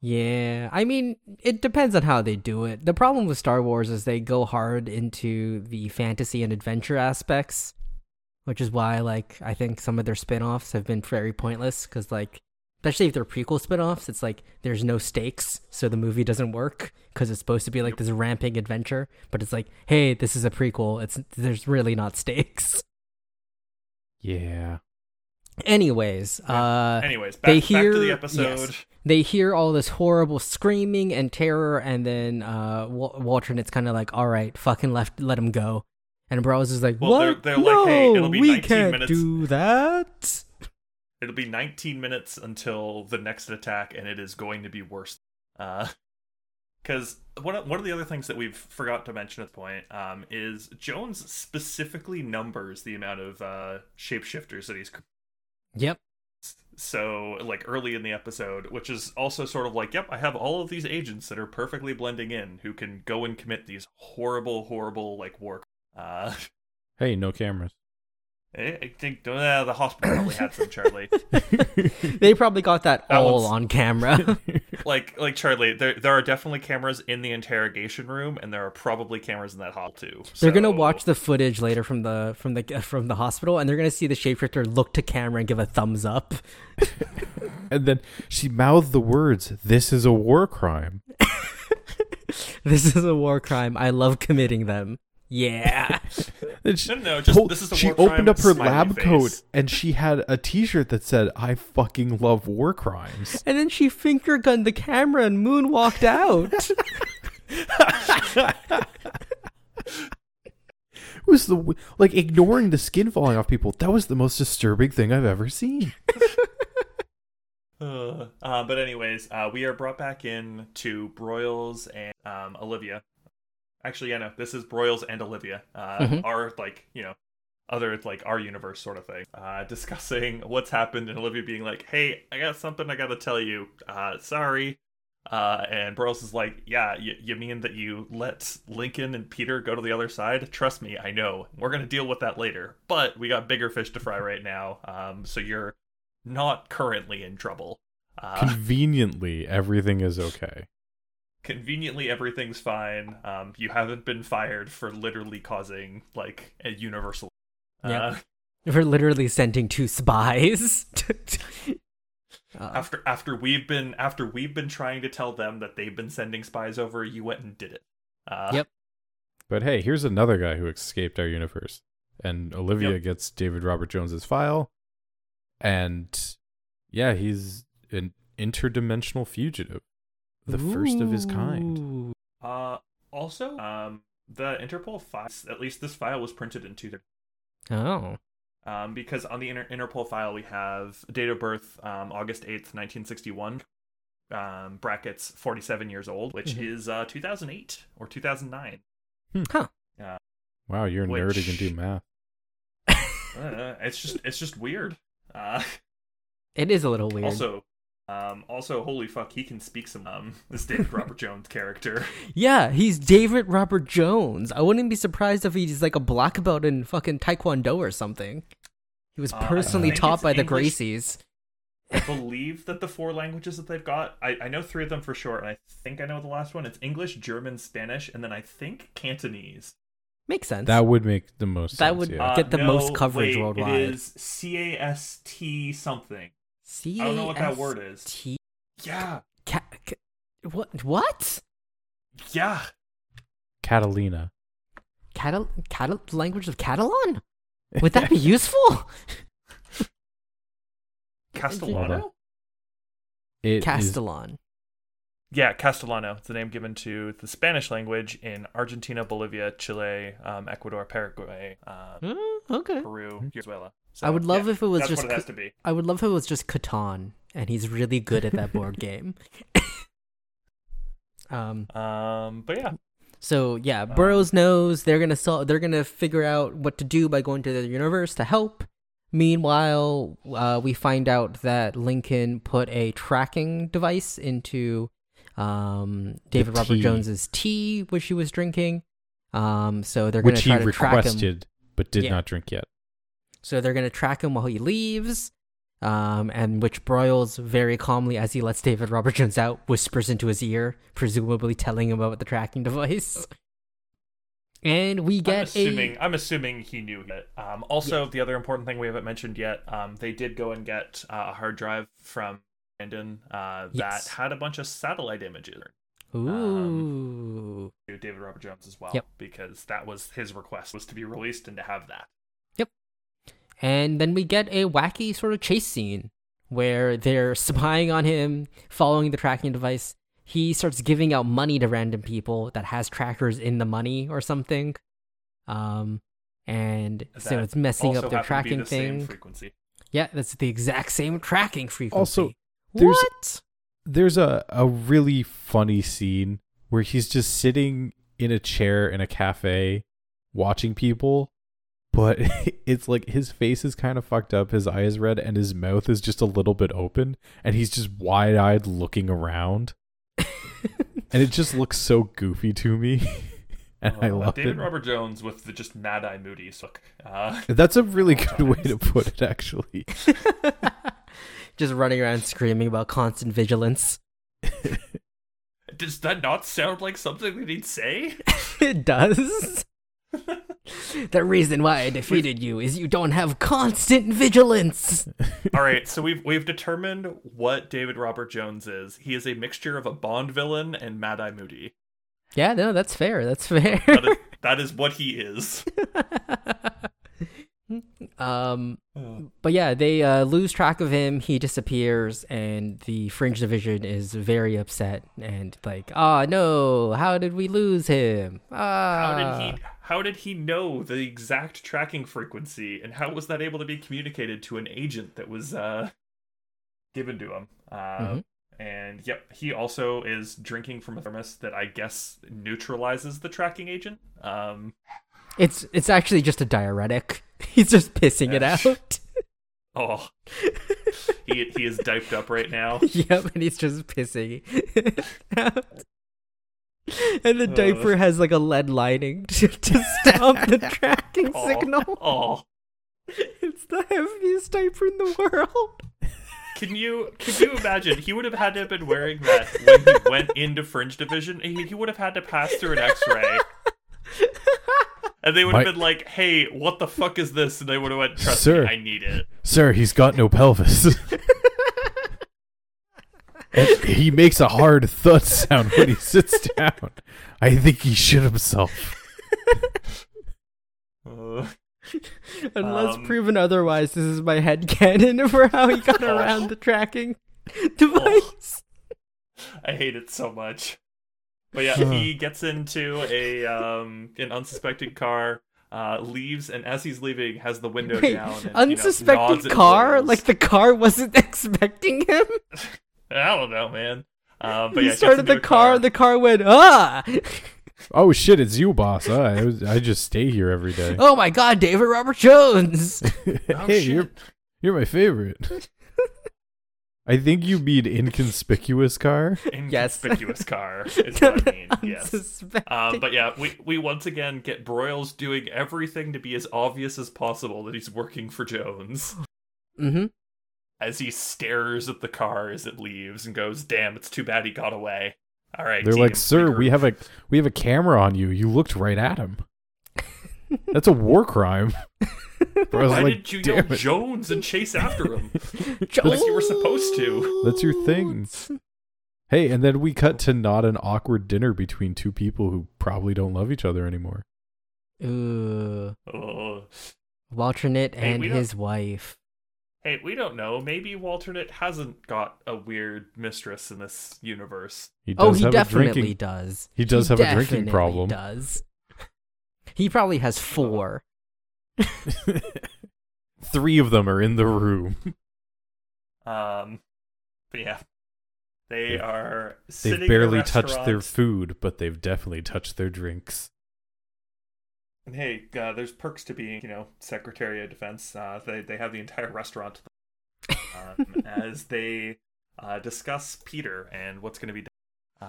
Yeah, I mean, it depends on how they do it. The problem with Star Wars is they go hard into the fantasy and adventure aspects, which is why, like, I think some of their spin offs have been very pointless because, like, especially if they're prequel spin offs, it's like there's no stakes, so the movie doesn't work because it's supposed to be like this ramping adventure, but it's like, hey, this is a prequel. It's there's really not stakes. Yeah. Anyways, uh, Anyways, back, they hear to the episode. yes. they hear all this horrible screaming and terror, and then uh, Wal- it's kind of like, "All right, fucking left, let him go." And Burroughs is like, Well, "What? they're- they're like, no, "Hey, it'll be we 19 can't minutes." do that." It'll be 19 minutes until the next attack, and it is going to be worse. Because one of, one of the other things that we've forgot to mention at the point um, is Jones specifically numbers the amount of uh, shapeshifters that he's. Yep. So, like early in the episode, which is also sort of like, yep, I have all of these agents that are perfectly blending in who can go and commit these horrible, horrible, like war. Uh, Hey, no cameras. I I think uh, the hospital probably had some, Charlie. They probably got that That all one's- on camera. like like Charlie, there there are definitely cameras in the interrogation room, and there are probably cameras in that hall too. they're gonna watch the footage later from the from the from the hospital, and they're gonna see the shapeshifter look to camera and give a thumbs up. and then she mouthed the words, "This is a war crime." This is a war crime. I love committing them. Yeah. She, No, no, no, just pulled- this is a she opened up her lab face. coat and she had a T-shirt that said, "I fucking love war crimes." and then she finger gunned the camera and moonwalked out. It was the like ignoring the skin falling off people. That was the most disturbing thing I've ever seen. Uh, uh, but anyways, uh, we are brought back in to Broyles and um, Olivia. Actually, yeah, no, this is Broyles and Olivia. Uh, Mhm. Our like you know other like our universe sort of thing. Uh, discussing what's happened and Olivia being like, "Hey, I got something I got to tell you. Uh, sorry." Uh, and Broyles is like, "Yeah, y- you mean that you let Lincoln and Peter go to the other side? Trust me, I know. We're gonna deal with that later. But we got bigger fish to fry right now. Um, so you're not currently in trouble. Uh, Conveniently, everything is okay. Conveniently, everything's fine. Um, you haven't been fired for literally causing like a universal. Uh, We're literally sending two spies. Uh, after after we've been after we've been trying to tell them that they've been sending spies over, you went and did it. Uh, Yep. But hey, here's another guy who escaped our universe. And Olivia Yep. gets David Robert Jones's file. And yeah, he's an interdimensional fugitive. The first of his kind. Uh, also, um, the Interpol file, at least this file was printed in two. Oh. Um, because on the Inter- Interpol file we have date of birth um, August eighth, nineteen sixty one, um, brackets forty seven years old, which Mhm. is uh, two thousand eight or two thousand nine. Huh. Wow, you're a nerd who can do math. Uh, it's just it's just weird. Uh, It is a little weird. also, um, also holy fuck, he can speak some. Um, this David Robert Jones character. yeah, he's David Robert Jones. I wouldn't be surprised if he's like a black belt in fucking Taekwondo or something. He was Uh, personally think taught it's by the English- Gracies. I believe that the four languages that they've got, I, I know three of them for sure, and I think I know the last one. It's English, German, Spanish, and then I think Cantonese. Makes sense. That would make the most That sense. would- yeah. Uh, Get the no, most coverage wait, worldwide. It is C A S T something. C I don't know what that word is. T. Yeah, Ca- ca- what? What? yeah. Catalina. Catal- Catal- language of Catalan? Would that be useful? Castellano. It is- Castellan. Yeah, Castellano. It's the name given to the Spanish language in Argentina, Bolivia, Chile, um, Ecuador, Paraguay, um, Oh, okay. Peru, Venezuela. So, I would love yeah, if it was that's just what it has to be. I would love if it was just Catan, and he's really good at that board game. um. Um, but yeah, So yeah, Um, knows they're gonna sol- they're gonna figure out what to do by going to the universe to help. Meanwhile, uh, we find out that Lincoln put a tracking device into um, David Robert. Jones's tea, which he was drinking. Um, so they're gonna which he try to track him. requested but did Yeah. not drink yet. So they're gonna track him while he leaves. Um, and which Broyles very calmly, as he lets David Robert Jones out, whispers into his ear, presumably telling him about the tracking device. And we I'm get assuming a I'm assuming he knew it. Um, also, the other important thing we haven't mentioned yet, um, they did go and get uh, a hard drive from Brandon uh, Yes. that had a bunch of satellite images. ooh, to David Robert Jones as well, Yep. because that was his request was to be released and to have that. And then we get a wacky sort of chase scene where they're spying on him, following the tracking device. He starts giving out money to random people that has trackers in the money or something. Um, and so it's messing up their happened to be tracking the same thing. frequency. Yeah, that's the exact same tracking frequency. Also, there's- what? There's a, a really funny scene where he's just sitting in a chair in a cafe watching people, but it's like his face is kind of fucked up, his eye is red, and his mouth is just a little bit open, and he's just wide eyed looking around. and it just looks so goofy to me. and I Uh, love David it. Robert Jones with the just mad eye moody look. Uh, That's a really all good way to put it, actually. Just running around screaming about constant vigilance. does that not sound like something that he'd say? it does. The reason why I defeated you is you don't have constant vigilance. All right, so we've we've determined what David Robert Jones is. He is a mixture of a Bond villain and Mad Eye Moody. Yeah, no, that's fair. That's fair. That is, that is what he is. um, but yeah, they uh, lose track of him. He disappears, and the Fringe Division is very upset and like, "Ah, no! How did we lose him? Ah, How did he? How did he know the exact tracking frequency, and how was that able to be communicated to an agent that was uh, given to him? Uh, Mhm. And yep, he also is drinking from a thermos that I guess neutralizes the tracking agent. Um, It's it's actually just a diuretic. He's just pissing it out. oh, he he is diped up right now. yep, and he's just pissing out. And the Ugh. diaper has like a lead lining to, to stop the tracking Aw. signal. Oh, It's the heaviest diaper in the world. can you can you imagine? He would have had to have been wearing that when he went into Fringe Division. He, he would have had to pass through an X-ray. And they would have My- been like, "Hey, what the fuck is this?" And they would have went, "Trust Sir. me, I need it." Sir, he's got no pelvis. And he makes a hard thud sound when he sits down. I think he shit himself. Uh, Unless Um, proven otherwise, this is my head canon for how he got Oh. around the tracking device. I hate it so much. But yeah, he gets into a um an unsuspected car, uh, leaves, and as he's leaving, has the window Wait, down. And, you know, unsuspecting nods at car? Like the car wasn't expecting him? I don't know, man. Um, but he yeah, started the a car, the car went, ah! Oh shit, it's you, boss. Uh, I, was, I just stay here every day. oh my god, David Robert Jones! Oh, hey, shit. you're you're my favorite. I think you mean inconspicuous car. Yes. inconspicuous car is what I mean. yes. Unsuspecting. Um, but yeah, we, we once again get Broyles doing everything to be as obvious as possible that he's working for Jones mm-hmm. As he stares at the car as it leaves and goes, "Damn, it's too bad he got away." All right, They're team, like, "Sir, we regroup." have a we have a camera on you. You looked right at him. That's a war crime." Bro, Why like, did you yell it." Jones and chase after him? Jones! you were supposed to. That's your thing. Hey, and then we cut to not an awkward dinner between two people who probably don't love each other anymore. Ooh. Oh, Walternate and we don't- his wife. Hey, we don't know. Maybe Walternate hasn't got a weird mistress in this universe. He Oh, he have a definitely drinking. does. He does have a drinking definitely problem. Does. He probably has four. Three of them are in the room. Um, but yeah, they They've- are. sitting They've in a barely touched their food, but they've definitely touched their drinks. And hey, uh, there's perks to being, you know, Secretary of Defense. Uh, they they have the entire restaurant um, as they uh, discuss Peter and what's going to be done.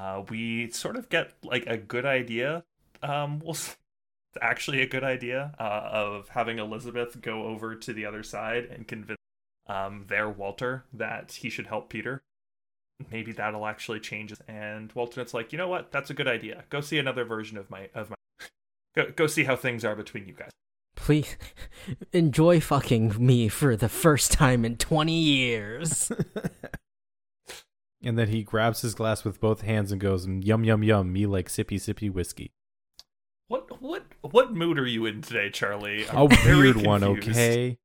Uh, we sort of get like a good idea. Um, we'll it's actually a good idea uh, of having Elizabeth go over to the other side and convince um, their Walter that he should help Peter. Maybe that'll actually change. it. And Walter's like, you know what? That's a good idea. Go see another version of my of my. Go go see how things are between you guys. Please enjoy fucking me for the first time in 20 years. And then he grabs his glass with both hands and goes, yum, yum, yum, me like sippy, sippy whiskey. What what what mood are you in today, Charlie? A I'm very weird one, okay?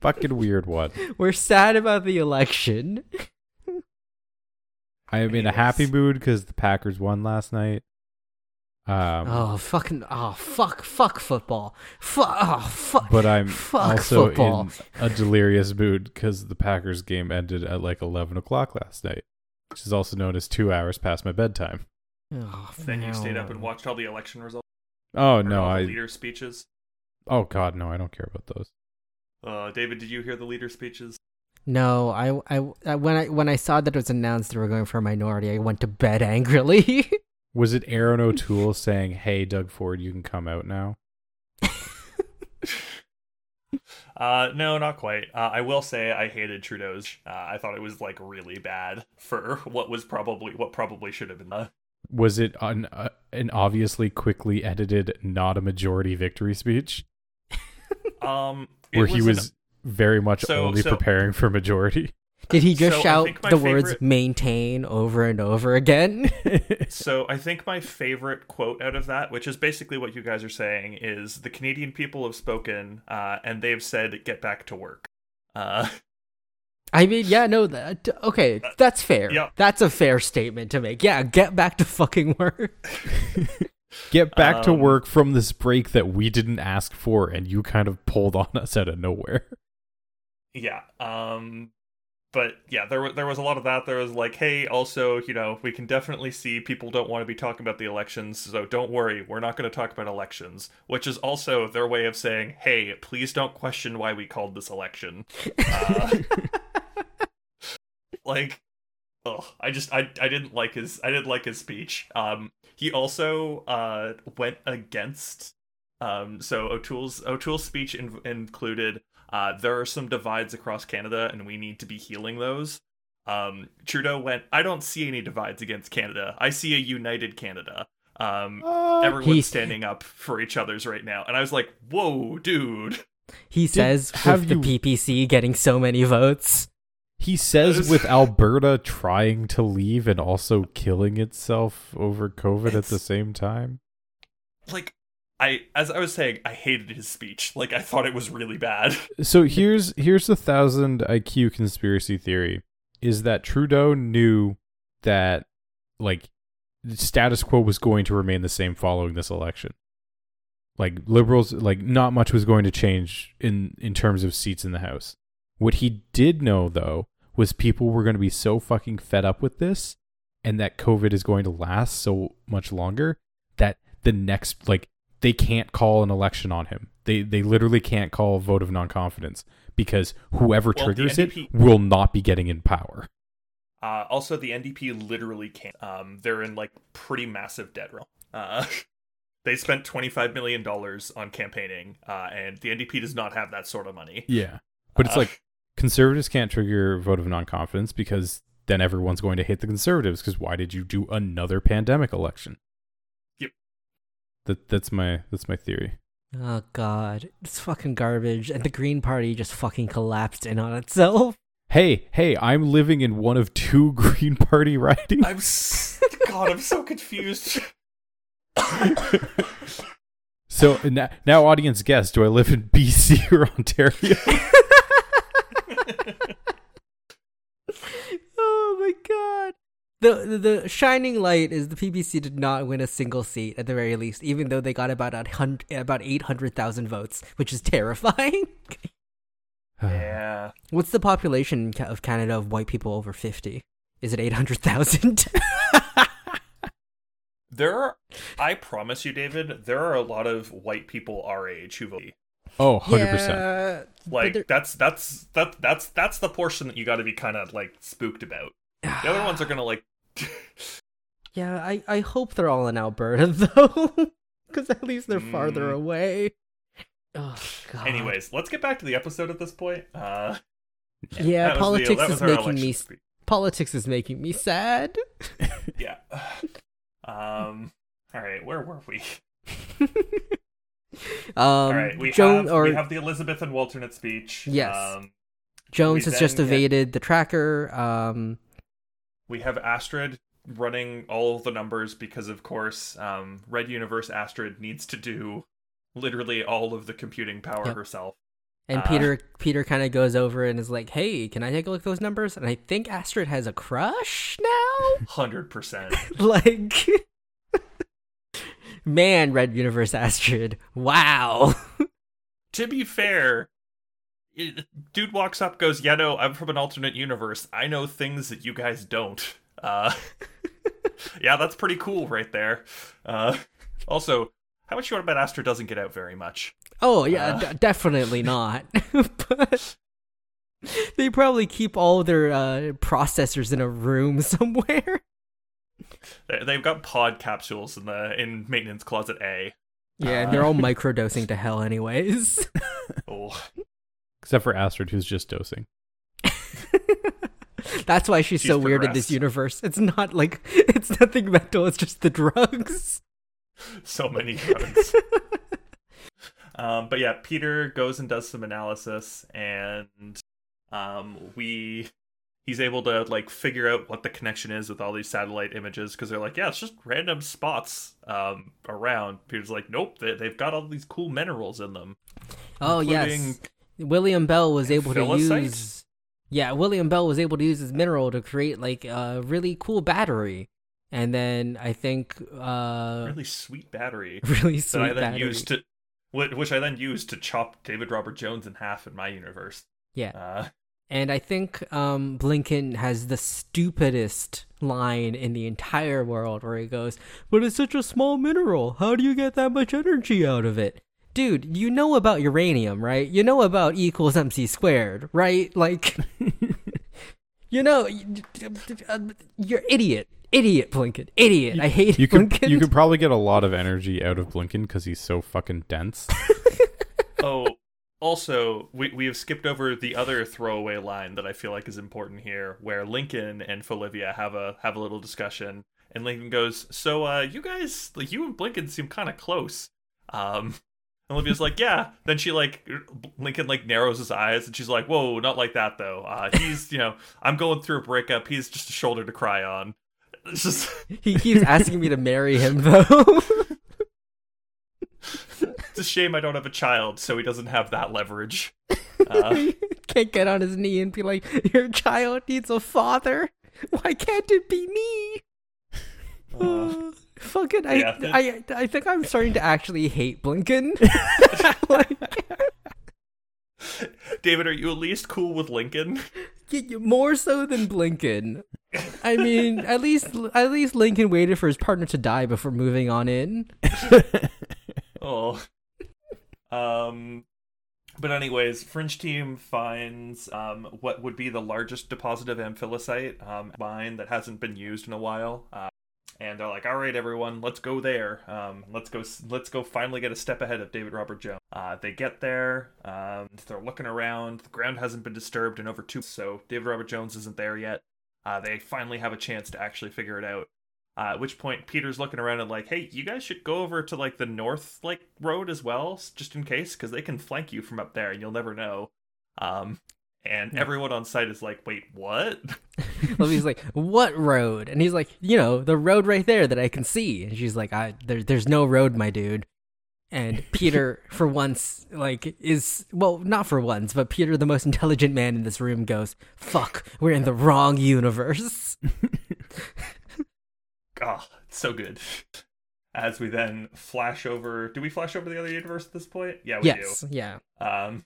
Fucking weird one. We're sad about the election. I am in a happy mood because the Packers won last night. Um, oh, fucking. Oh, fuck. Fuck football. Fuck. Oh, fuck. but I'm fuck also football. in a delirious mood because the Packers game ended at like 11 o'clock last night, which is also known as two hours past my bedtime. Oh, Then you stayed up and no. watched all the election results. Oh, Or no, I. leader speeches. Oh, God, no, I don't care about those. Uh, David, did you hear the leader speeches? No, I, I, I, when I, when I saw that it was announced they were going for a minority, I went to bed angrily. Was it Erin O'Toole saying, hey, Doug Ford, you can come out now? Uh, no, not quite. Uh, I will say I hated Trudeau's. Uh, I thought it was like really bad for what was probably what probably should have been. Uh, Was it an, uh, an obviously quickly edited, not a majority victory speech? um, Where he an- was very much So- only so- preparing for majority? Did he just So shout think my the words maintain over and over again? So I think my favorite quote out of that, which is basically what you guys are saying, is the Canadian people have spoken, uh, and they've said, "Get back to work." Uh, I mean, yeah, no, that, okay, that's fair. Uh, yeah. That's a fair statement to make. Yeah, get back to fucking work. Get back to Um, work from this break that we didn't ask for and you kind of pulled on us out of nowhere. yeah. Um, but yeah, there wa- there was a lot of that. There was like, hey, also, you know, we can definitely see people don't want to be talking about the elections, so don't worry, we're not going to talk about elections. Which is also their way of saying, hey, please don't question why we called this election. Uh, like oh i just I, I didn't like his i didn't like his speech um he also uh went against um so o'toole's o'toole's speech in, included uh there are some divides across canada and we need to be healing those. Um trudeau went i don't see any divides against canada. I see a united canada. Um everyone's He's- standing up for each other's right now. And i was like whoa dude. He says have with you- the PPC getting so many votes. He says with Alberta trying to leave and also killing itself over COVID at the same time. like I as I was saying, I hated his speech. Like I thought it was really bad. So here's here's the thousand IQ conspiracy theory is that Trudeau knew that like the status quo was going to remain the same following this election. Like liberals like not much was going to change in in terms of seats in the house. What he did know though was people were going to be so fucking fed up with this and that COVID is going to last so much longer that the next like they can't call an election on him. They they literally can't call a vote of non-confidence because whoever Well, triggers NDP it will not be getting in power. Uh, also, the NDP literally can't. Um, they're in like pretty massive debt roll. Uh, they spent twenty five million dollars on campaigning, uh, and the NDP does not have that sort of money. Yeah. But it's like conservatives can't trigger a vote of non-confidence because then everyone's going to hate the conservatives because why did you do another pandemic election? That that's my that's my theory. Oh god, it's fucking garbage, and the Green Party just fucking collapsed in on itself. Hey, hey, I'm living in one of two Green Party ridings. I'm s- God, I'm so confused. so now, now, audience, guess: Do I live in BC or Ontario? oh my god! The the shining light is the PPC did not win a single seat at the very least, even though they got about a hundred, about eight hundred thousand votes, which is terrifying. Yeah. What's the population of Canada of white people over fifty? Is it eight hundred thousand? There are, I promise you, David, there are a lot of white people our age who vote. oh, 100%. Yeah, Like that's that's that that's that's the portion that you got to be kind of like spooked about. The other ones are gonna like. Yeah, I, I hope they're all in Alberta though, because at least they're farther Mm. away. Oh God. Anyways, let's get back to the episode at this point. Uh, yeah, the- politics that is making me speech. politics is making me sad. Yeah. Um. All right, where were we? um, All right, we Joan have or we have the Elizabeth and Walternate speech. Yes. Um, Jones has just then get- evaded the tracker. Um, we have Astrid running all the numbers because, of course, um, Red Universe Astrid needs to do literally all of the computing power Yep. herself. and Uh. Peter Peter kind of goes over and is like, "Hey, can I take a look at those numbers?" And I think Astrid has a crush now. Hundred percent. like, man, Red Universe Astrid. Wow. To be fair, dude walks up, goes, "Yeah, no, I'm from an alternate universe. I know things that you guys don't." Uh, yeah, that's pretty cool right there. Uh, also, how much you want to bet doesn't get out very much? Oh yeah, Uh. d- definitely not. but they probably keep all their uh, processors in a room somewhere. They- They've got pod capsules in the in maintenance closet A. Yeah, and they're all microdosing to hell, anyways. Oh, Except for Astrid, who's just dosing. That's why she's, She's so weird in this universe. It's not like it's nothing mental. It's just the drugs. so many drugs. um, but yeah, Peter goes and does some analysis, and um, we he's able to like figure out what the connection is with all these satellite images because they're like, yeah, it's just random spots um, around. Peter's like, nope, they, they've got all these cool minerals in them. Oh including yes, William Bell was able to use. Yeah, William Bell was able to use his mineral to create like a really cool battery, and then I think uh really sweet battery really that I sweet then battery. used to, which I then used to chop David Robert Jones in half in my universe. Yeah, Uh, and I think um Blinken has the stupidest line in the entire world where he goes, "But it's such a small mineral. How do you get that much energy out of it?" Dude, you know about uranium, right? You know about E equals MC squared, right? Like, you know, you- you're idiot, idiot, Blinken, idiot. I hate You could Blinken. you could probably get a lot of energy out of Blinken because he's so fucking dense. oh, also, we we have skipped over the other throwaway line that I feel like is important here, where Lincoln and Fauxlivia have a have a little discussion, and Lincoln goes, "So, uh, you guys, like, you and Blinken seem kind of close." Um, and Olivia's like, "Yeah." Then she like Lincoln like narrows his eyes, and she's like, "Whoa, not like that though. Uh, he's you know, I'm going through a breakup. He's just a shoulder to cry on." It's just he keeps asking me to marry him, though. it's a shame I don't have a child, so he doesn't have that leverage. Uh, Can't get on his knee and be like, "Your child needs a father." Why can't it be me? uh, Fucking, I, Yeah, I, I think I'm starting to actually hate Blinken. like, David, are you at least cool with Lincoln? more so than Blinken. I mean, at least, at least Lincoln waited for his partner to die before moving on in. Oh. Um but anyways, Fringe Team finds um, what would be the largest deposit of amphilicite um, mine that hasn't been used in a while, uh, and they're like, "All right, everyone, let's go there. Um, let's go. Let's go. Finally, get a step ahead of David Robert Jones." Uh, they get there. Um, they're looking around. The ground hasn't been disturbed in over two, so David Robert Jones isn't there yet. Uh, they finally have a chance to actually figure it out. Uh, at which point Peter's looking around and like, hey, you guys should go over to like the north like road as well, just in case, because they can flank you from up there and you'll never know. Um, and everyone on site is like, wait, what? Lily's like, "What road?" And he's like, "You know, the road right there that I can see." And she's like, "I there, there's no road, my dude." And Peter, for once, like, is well, not for once, but Peter, the most intelligent man in this room, goes, "Fuck, we're in the wrong universe." Oh, so good. As we then flash over, do we flash over the other universe at this point? Yeah, we do. yes, yeah. Um,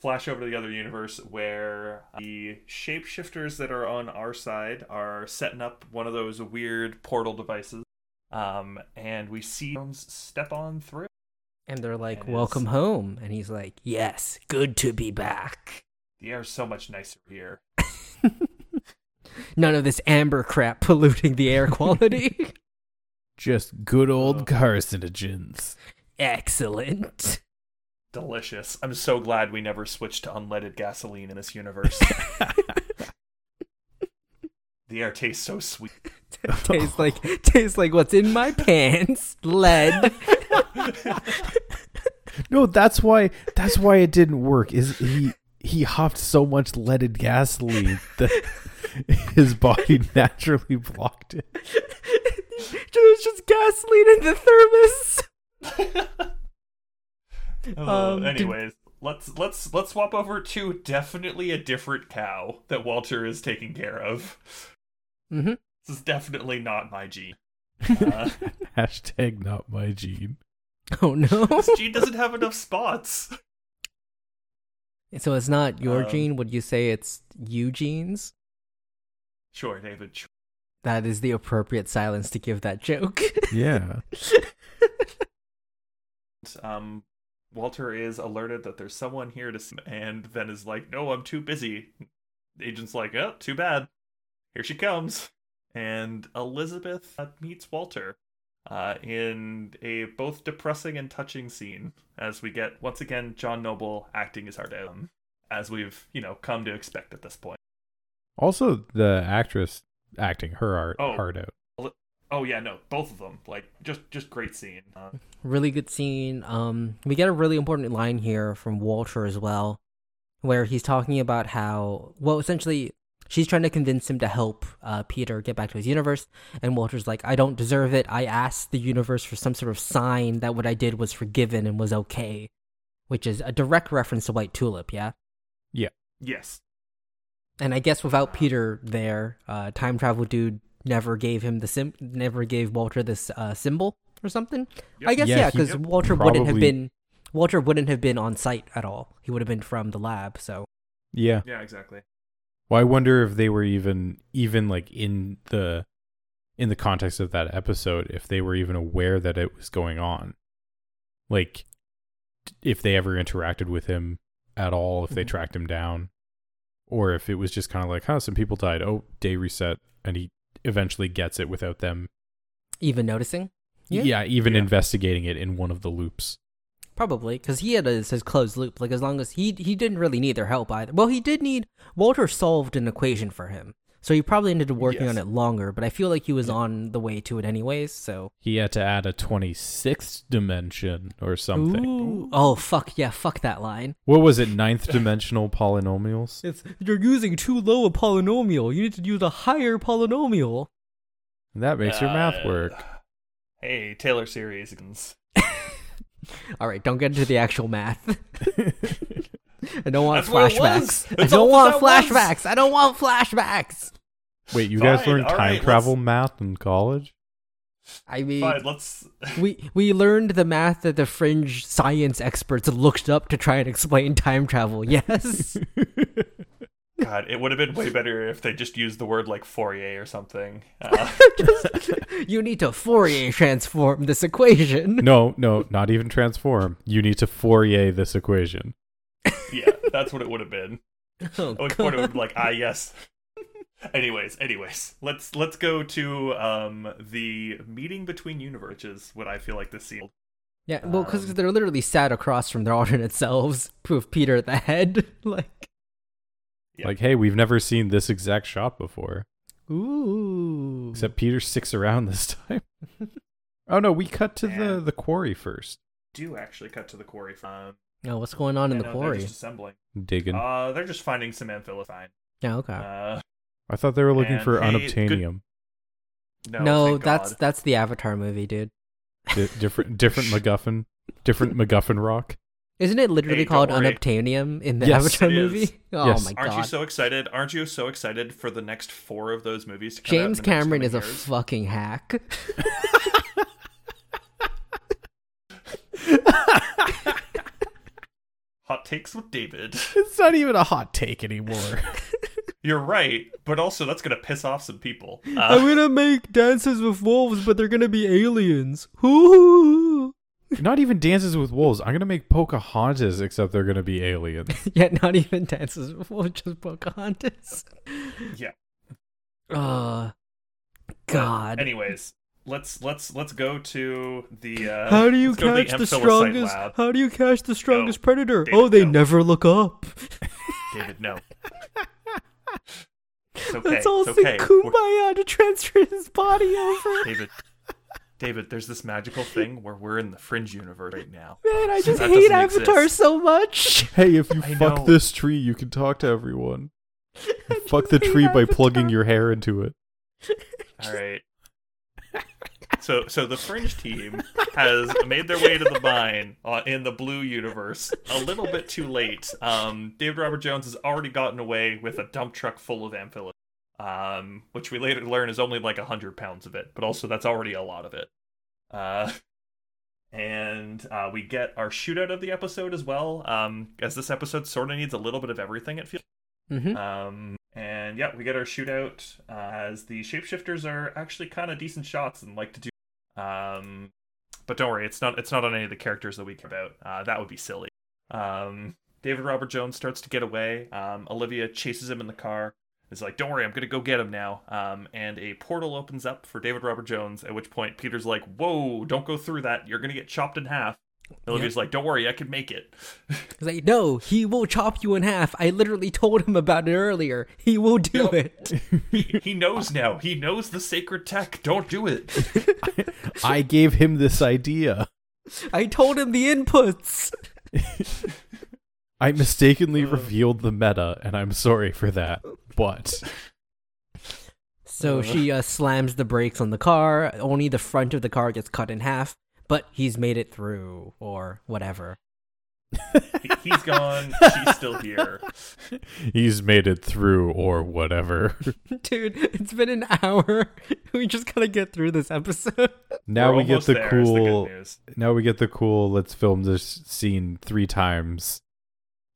flash over to the other universe where the shapeshifters that are on our side are setting up one of those weird portal devices. Um, and we see Jones step on through. And they're like, And "Welcome it's- home," and he's like, "Yes, good to be back." The air's so much nicer here. None of this amber crap polluting the air quality. Just good old Oh. carcinogens. Excellent. Delicious. I'm so glad we never switched to unleaded gasoline in this universe. the air tastes so sweet. tastes like tastes like what's in my pants. Lead. No, that's why that's why it didn't work. Is he he huffed so much leaded gasoline that his body naturally blocked it. There's just gasoline in the thermos. Uh, Um, did- anyways, let's let's let's swap over to definitely a different cow that Walter is taking care of. Mm-hmm. This is definitely not my gene. Uh, Hashtag not my gene. Oh no. this gene doesn't have enough spots. so it's not your Um, gene. Would you say it's Eugene's? Sure, David. sure. That is the appropriate silence to give that joke. Yeah. Um, Walter is alerted that there's someone here to, see, and then is like, "No, I'm too busy." The agent's like, "Oh, too bad. Here she comes." And Elizabeth uh, meets Walter uh, in a both depressing and touching scene as we get once again John Noble acting as heart out, as we've you know come to expect at this point. Also, the actress acting her art Oh. heart out. Oh yeah, no, both of them like just just great scene. Uh, really good scene. Um, we get a really important line here from Walter as well, where he's talking about how, well, essentially, she's trying to convince him to help uh, Peter get back to his universe, and Walter's like, "I don't deserve it. I asked the universe for some sort of sign that what I did was forgiven and was okay," which is a direct reference to White Tulip, yeah. Yeah. Yes, And I guess without Peter there, uh, time travel dude never gave him the sim, never gave Walter this uh, symbol or something. I guess Yeah, yeah, because Yep. Walter wouldn't have been Walter wouldn't have been on site at all. He would have been from the lab. So Yeah. yeah, exactly. Well, I wonder if they were even even like in the in the context of that episode, if they were even aware that it was going on. Like if they ever interacted with him at all, if they Mhm. tracked him down. Or if it was just kind of like, huh, some people died. Oh, day reset. And he eventually gets it without them. even noticing, Yeah, Yeah. even Yeah. investigating it in one of the loops. probably because he had his, his closed loop. Like as long as he he didn't really need their help either. Well, he did need Walter solved an equation for him, so he probably ended up working on it longer. But I feel like he was on the way to it anyways. So He had to add a 26th dimension or something. Ooh. Oh fuck yeah, fuck that line. What was it? Ninth dimensional polynomials? It's you're using too low a polynomial. You need to use a higher polynomial. That makes your math Uh, work. Hey, Taylor series. All right, don't get into the actual math. I don't want That's flashbacks. I don't want flashbacks. I don't want flashbacks. Wait, you guys learned all time right, travel let's- math in college? I mean, Fine, let's. we we learned the math that the fringe science experts looked up to try and explain time travel. Yes. God, it would have been way better if they just used the word like Fourier or something. Uh, you need to Fourier transform this equation. no, no, not even transform. You need to Fourier this equation. Yeah, that's what it would have been. Oh, At which point it would be like, ah, yes. anyways, anyways, let's let's go to um the meeting between universes, what I feel like this scene. Yeah, well, because Um, they're literally sat across from their alternate selves with Peter at the head. like, Yeah. Like, hey, we've never seen this exact shot before. ooh. Except Peter sticks around this time. oh no, we cut to the Man. the quarry first. Do actually cut to the quarry. Um, oh, what's going on in the no, quarry? They're just assembling. Digging. Uh, they're just finding some amphiphine. Yeah, okay. Uh, I thought they were looking and for hey, unobtainium. no, no, that's God. that's the Avatar movie, dude. Di- different different MacGuffin, different MacGuffin rock. Isn't it literally Hey, called. Unobtainium in the Yes, Avatar it is. movie? Oh Yes. my Aren't you so excited? Aren't you so excited for the next four of those movies to come out in James the next Cameron coming is a years? fucking hack. Hot takes with David. It's not even a hot take anymore. You're right, but also that's gonna piss off some people. I'm Uh, gonna make dances with wolves, but they're gonna be aliens. Hoo not even Dances with Wolves. I'm gonna make Pocahontas, except they're gonna be aliens. Yeah, not even dances with wolves, just Pocahontas. yeah. Uh, God. Anyways, let's let's let's go to the. Uh, How do you let's go to catch the, Amphilicite strongest? Lab. How do you catch the strongest predator? David, oh, they no. never look up. David, no. It's okay. Let's all it's sing okay. We're- to transfer his body over. David, David, there's this magical thing where we're in the fringe universe right now. Man, I just That hate Avatar exist. so much. hey, if you I fuck know. this tree, you can talk to everyone. Fuck the hate tree by plugging your hair into it. All right. So, so the fringe team has made their way to the mine uh, in the blue universe a little bit too late. Um, David Robert Jones has already gotten away with a dump truck full of amphibians, um, which we later learn is only like hundred pounds of it, but also that's already a lot of it. Uh, and uh, we get our shootout of the episode as well, um, as this episode sort of needs a little bit of everything. It feels. Mhm. Um, and yeah, we get our shootout uh, as the shapeshifters are actually kind of decent shots and like to do. Um, but don't worry, it's not it's not on any of the characters that we care about. Uh, that would be silly. Um, David Robert Jones starts to get away. Um, Olivia chases him in the car. Is like, don't worry, I'm gonna go get him now. Um, and a portal opens up for David Robert Jones. At which point, Peter's like, "Whoa, don't go through that. You're gonna get chopped in half." Olivia's like, "Don't worry, I can make it." He's like, no, he will chop you in half. I literally told him about it earlier. He will do Yep. it. he, he knows now. He knows the sacred tech. Don't do it. I gave him this idea. I told him the inputs. I mistakenly Uh. revealed the meta, and I'm sorry for that. But So Uh. she uh, slams the brakes on the car. Only the front of the car gets cut in half, but he's made it through, or whatever. He- He's gone. She's still here. he's made it through, or whatever. Dude, it's been an hour. We just gotta get through this episode. Now We're we get the there, is the good cool. news. now we get the cool. Let's film this scene three times.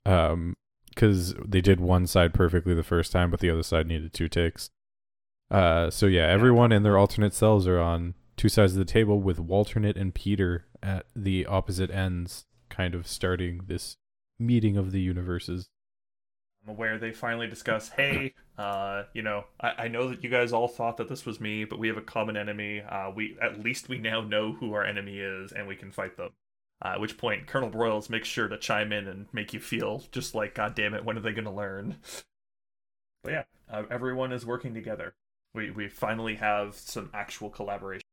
Um, because they did one side perfectly the first time, but the other side needed two takes. Uh, so yeah, everyone in their alternate selves are on two sides of the table with Walternate and Peter at the opposite ends, kind of starting this meeting of the universes. where they finally discuss, hey, uh, you know, I, I know that you guys all thought that this was me, but we have a common enemy. Uh, we at least we now know who our enemy is, and we can fight them. Uh, at which point, Colonel Broyles makes sure to chime in and make you feel just like, God damn it, when are they going to learn? But yeah, uh, everyone is working together. We we finally have some actual collaboration.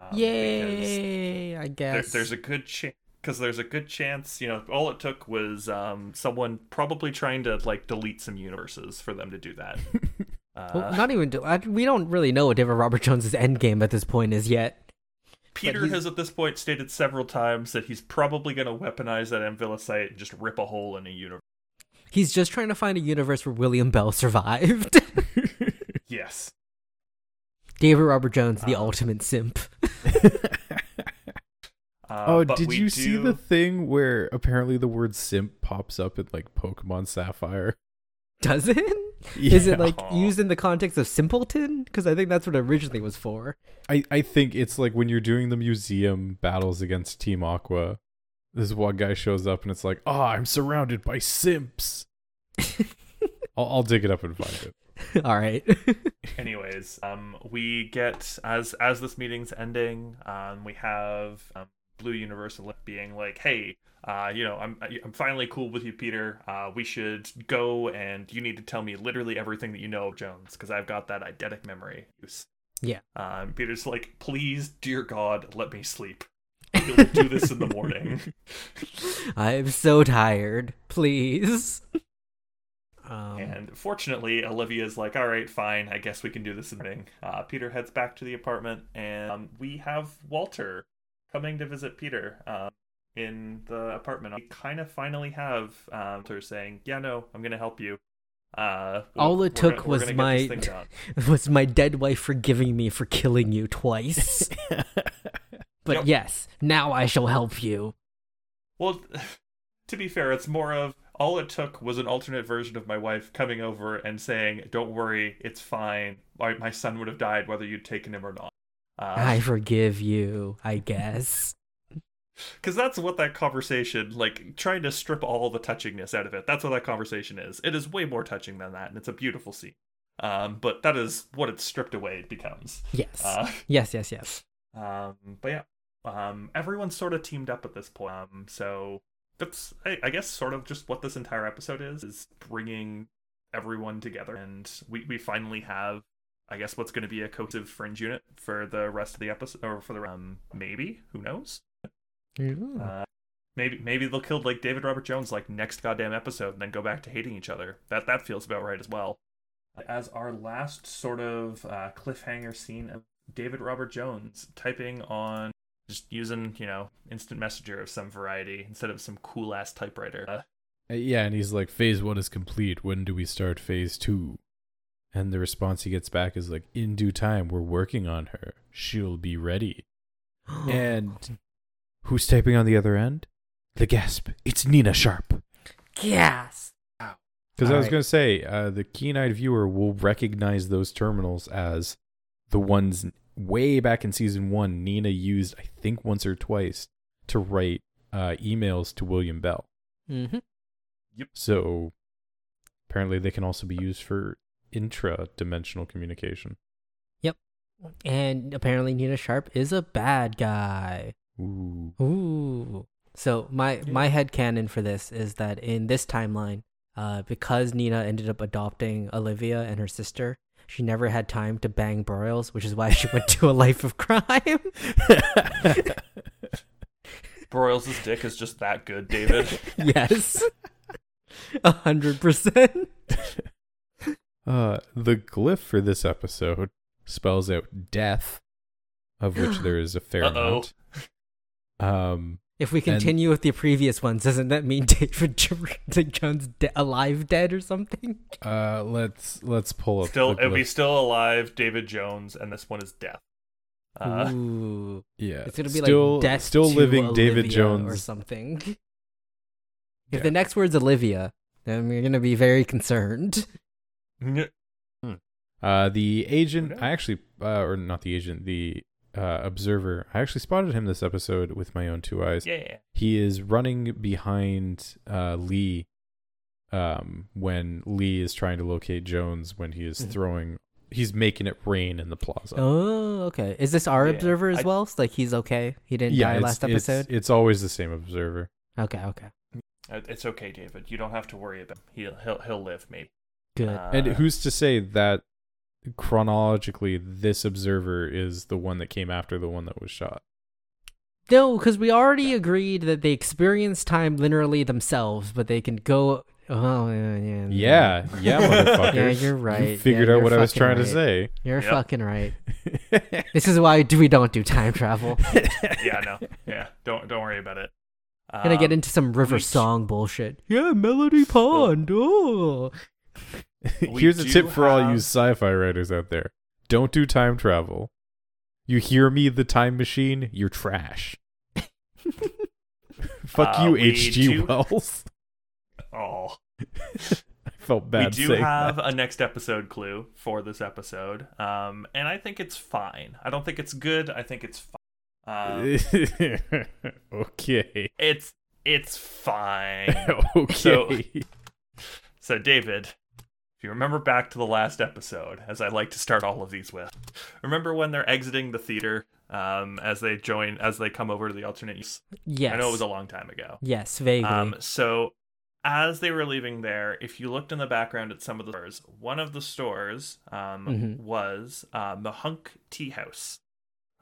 Um, Yay! I there, guess. there's a good chance because there's a good chance you know all it took was um someone probably trying to like delete some universes for them to do that uh, Well, not even. Do- I, we don't really know what David Robert Jones's end game at this point is yet. peter has at this point stated several times that he's probably going to weaponize that amphilicite and just rip a hole in a universe He's just trying to find a universe where William Bell survived. yes David Robert Jones, the Uh, ultimate simp. uh, oh, did we you see the thing where apparently the word simp pops up in like Pokemon Sapphire? Does it? Is it Yeah. like used in the context of simpleton? Because I think that's what it originally was for. I, I think it's like when you're doing the museum battles against Team Aqua, this one guy shows up and it's like, oh, I'm surrounded by simps. I'll, I'll dig it up and find it. All right. anyways um we get as as this meeting's ending um we have um, blue universal being like hey uh you know i'm i'm finally cool with you peter uh we should go and you need to tell me literally everything that you know of jones because i've got that eidetic memory use Yeah. um peter's like please dear god let me sleep we'll do this in the morning I'm so tired. Please. Um, And fortunately, Olivia's like, all right, fine. I guess we can do this morning. Uh, Peter heads back to the apartment, and um, we have Walter coming to visit Peter. Um, in the apartment. We kind of finally have um, her saying, "Yeah, no, I'm gonna help you." Uh, All it took gonna- was my thing was my dead wife forgiving me for killing you twice. but Yep. yes, now I shall help you. Well, to be fair, it's more of all it took was an alternate version of my wife coming over and saying, "Don't worry, it's fine. My, my son would have died whether you'd taken him or not." I Uh, forgive you, I guess. Because that's what that conversation, like trying to strip all the touchingness out of it. That's what that conversation is. It is way more touching than that, and it's a beautiful scene. Um, but that is what it's stripped away it becomes. Yes. Uh, yes, yes, yes. Um, but yeah, um, everyone's sort of teamed up at this point. Um, so that's, I, I guess, sort of just what this entire episode is: is bringing everyone together, and we we finally have, I guess, what's going to be a cohesive fringe unit for the rest of the episode, or for the um, maybe who knows? Ooh. Uh, maybe maybe they'll kill like David Robert Jones like next goddamn episode, and then go back to hating each other. That that feels about right as well. As our last sort of uh, cliffhanger scene of David Robert Jones typing on just using you know instant messenger of some variety instead of some cool ass typewriter. Uh, Uh, Yeah, and he's like, Phase one is complete. When do we start phase two? And the response he gets back is like, In due time, we're working on her. She'll be ready. And who's typing on the other end? The gasp. It's Nina Sharp. Yes. Because I was Alright. going to say, uh, the keen eyed viewer will recognize those terminals as the ones way back in season one Nina used, I think, once or twice to write uh, emails to William Bell. Mm-hmm. So apparently they can also be used for intra dimensional communication. Yep. And apparently Nina Sharp is a bad guy. Ooh. Ooh. So my my head canon for this is that in this timeline, uh, because Nina ended up adopting Olivia and her sister, she never had time to bang Broyles, which is why she went to a life of crime. Broyles' dick is just that good, David. yes. A hundred percent. Uh, the glyph for this episode spells out death, of which there is a fair Uh-oh. amount. Um, If we continue with the previous ones, doesn't that mean David Jo- Jones de- alive, dead, or something? uh, let's let's pull up. still, the it'll be still alive, David Jones, and this one is death. Uh, Ooh, yeah. it's gonna be still, like death still to living David Jones or something. If Yeah. the next word's Olivia, then we're gonna be very concerned. Uh, the agent, Okay. I actually, uh, or not the agent, the uh, observer, I actually spotted him this episode with my own two eyes. yeah. He is running behind uh, Lee um, when Lee is trying to locate Jones when he is Mhm. throwing, he's making it rain in the plaza. Oh, okay. Is this our Yeah, observer as I- well? So, like he's okay. He didn't yeah, die last episode. It's, always the same observer. Okay, okay, Uh, It's okay, David. You don't have to worry about him. He'll he'll he'll live, maybe. good. Uh, and who's to say that chronologically this observer is the one that came after the one that was shot? no, because we already agreed that they experience time linearly themselves, but they can go. Oh, yeah, yeah, Yeah, yeah, motherfucker. Yeah, you're right. You figured Yeah, out what I was fucking trying to say. You're Yep. fucking right. This is why we don't do time travel. yeah, no, yeah. Don't don't worry about it. Gonna get Um, into some river we- song bullshit. Yeah, Melody Pond. Oh. Here's a tip for all you sci-fi writers out there: don't do time travel. You hear me, the time machine? You're trash. Fuck Uh, you, H.G. do- Wells. Oh, I felt bad we do have that. a next episode clue for this episode, um, and I think it's fine. I don't think it's good. I think it's fine. Um, okay. it's it's fine. okay. So, David, if you remember back to the last episode, as I like to start all of these with, remember when they're exiting the theater um, as they join, as they come over to the alternate use? Yes. I know it was a long time ago. Yes, vaguely. Um, so, as they were leaving there, if you looked in the background at some of the stores, one of the stores um, Mhm. was uh, Mahunk Tea House.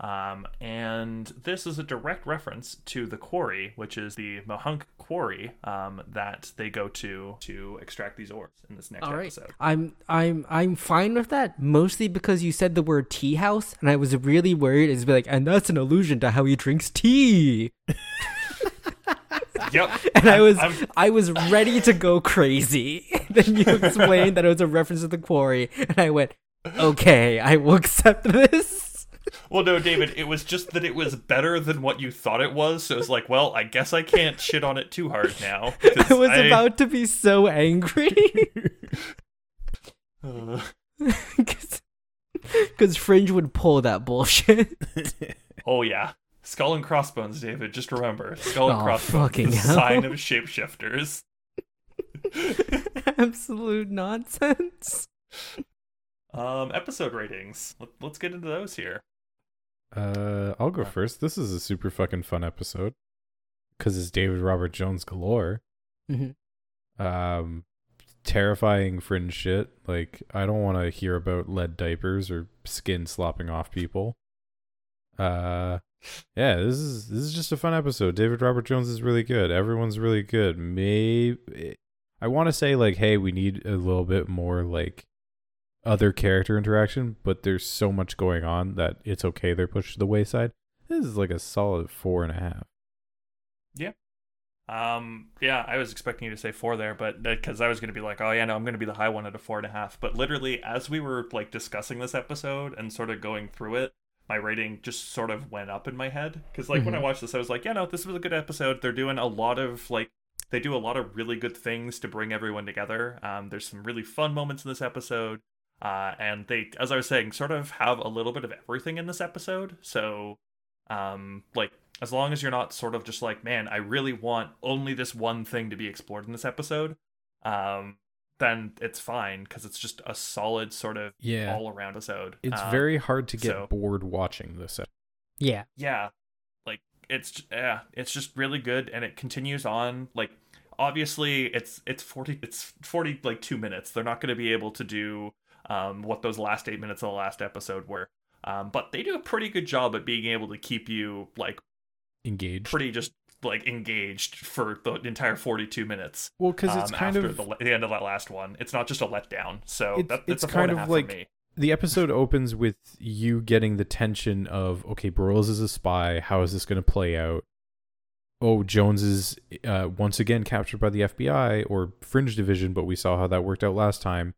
Um, and this is a direct reference to the quarry, which is the Mahunk Quarry um, that they go to to extract these ores in this next All right. episode. I'm I'm I'm fine with that, mostly because you said the word tea house, and I was really worried it's like, and that's an allusion to how he drinks tea. Yep. and I was I'm- I was ready to go crazy. then you explained that it was a reference to the quarry, and I went, "Okay, I will accept this." Well, no, David, it was just that it was better than what you thought it was. So it's like, well, I guess I can't shit on it too hard now. I was about to be so angry Uh, because Fringe would pull that bullshit. oh, yeah. Skull and crossbones, David. Just remember, skull and Oh, crossbones fucking is a hell. sign of shapeshifters. Absolute nonsense. Um, episode ratings. Let's get into those here. Uh, I'll go first. This is a super fucking fun episode because it's David Robert Jones galore. Mhm. Um, terrifying fringe shit. Like I don't want to hear about lead diapers or skin slopping off people. Uh, yeah, this is this is just a fun episode. David Robert Jones is really good. Everyone's really good. Maybe I want to say like, hey, we need a little bit more like other character interaction, but there's so much going on that it's okay they're pushed to the wayside. This is like a solid four and a half. Yeah. Um, yeah, I was expecting you to say four there, but because I was going to be like, oh yeah, no, I'm going to be the high one at a four and a half. But literally, as we were like discussing this episode and sort of going through it, my rating just sort of went up in my head. Because like when I Mhm. watched this, I was like, yeah, no, this was a good episode. They're doing a lot of like, they do a lot of really good things to bring everyone together. Um, there's some really fun moments in this episode. Uh, and they, as I was saying, sort of have a little bit of everything in this episode. So, um, like as long as you're not sort of just like, man, I really want only this one thing to be explored in this episode, um, then it's fine because it's just a solid sort of Yeah. all around episode. It's Um, very hard to get so- bored watching this. Yeah. yeah, like it's yeah, it's just really good, and it continues on. Like obviously, it's it's forty, it's forty like two minutes. They're not going to be able to do um what those last eight minutes of the last episode were. Um, but they do a pretty good job at being able to keep you like Engaged. pretty just like engaged for the entire 42 minutes well, because it's um, kind after of the, the end of that last one it's not just a letdown so It's- that, it's it's a four kind of like- me the episode opens with you getting the tension of okay, Broyles is a spy. How is this going to play out? Oh, Jones is uh, once again captured by the FBI or Fringe Division, but we saw how that worked out last time.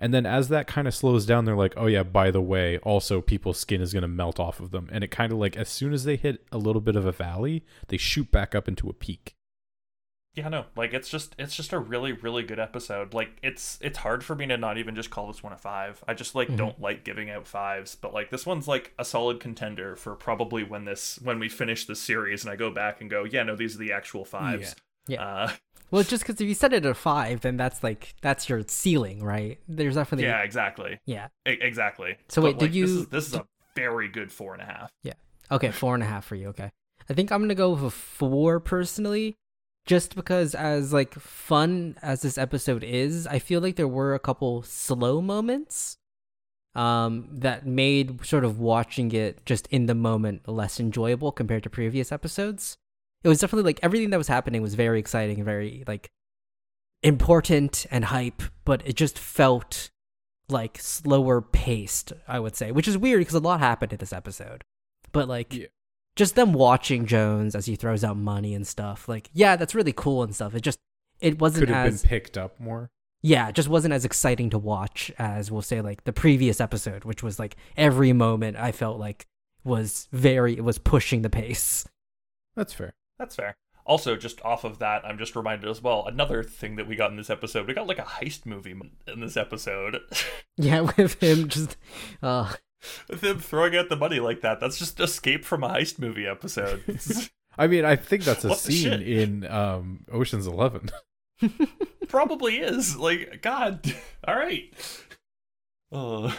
And then as that kind of slows down, they're like, oh yeah, by the way, also people's skin is going to melt off of them. And it kind of like as soon as they hit a little bit of a valley, they shoot back up into a peak. yeah no like it's just it's just a really really good episode like it's it's hard for me to not even just call this one a five i just like Mhm. don't like giving out fives but like this one's like a solid contender for probably when this when we finish the series and i go back and go yeah no these are the actual fives Yeah. uh Well, just because if you set it at five, then that's like that's your ceiling, right? There's definitely yeah exactly yeah. E- exactly So But, wait, did like, this you- is, this is a very good four and a half Yeah. Okay, four and a half for you. Okay, I think I'm gonna go with a four personally, just because as like fun as this episode is, I feel like there were a couple slow moments, um, that made sort of watching it just in the moment less enjoyable compared to previous episodes. It was definitely like everything that was happening was very exciting and very like important and hype, but it just felt like slower paced, I would say, which is weird because a lot happened in this episode. But like Yeah. just them watching Jones as he throws out money and stuff, like yeah, that's really cool and stuff. It just it wasn't Could have as been picked up more. yeah, it just wasn't as exciting to watch as we'll say like the previous episode, which was like every moment I felt like was very it was pushing the pace. That's fair. That's fair. Also, just off of that, I'm just reminded as well. Another thing that we got in this episode, we got like a heist movie in this episode. Yeah, with him just uh With him throwing out the money like that, that's just escape from a heist movie episode. I mean, I think that's a What scene in um, Ocean's Eleven. probably is like God. All right. Uh,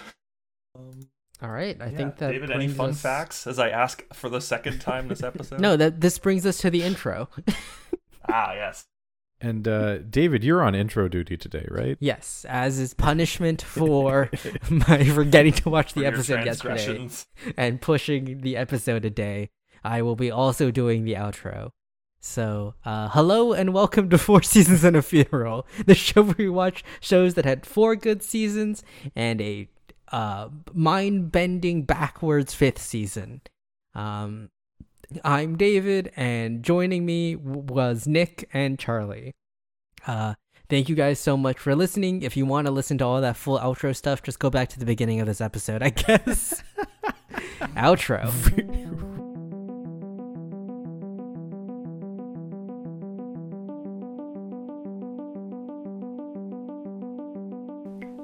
um, all right. I yeah. think that David, any fun us- facts as I ask for the second time this episode? No, that this brings us to the intro. Ah, yes. And uh, David, you're on intro duty today, right? yes, as is punishment for my forgetting to watch the your episode yesterday and pushing the episode a day. I will be also doing the outro. So, uh, hello and welcome to Four Seasons and a Funeral, the show where we watch shows that had four good seasons and a uh, mind bending backwards fifth season. Um, I'm David, and joining me w- was Nick and Charlie. Uh, thank you guys so much for listening. If you want to listen to all that full outro stuff, just go back to the beginning of this episode, I guess. outro.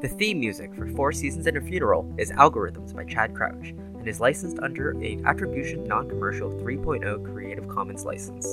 The theme music for Four Seasons and a Funeral is Algorithms by Chad Crouch and is licensed under a Attribution Non Commercial 3.0 Creative Commons license.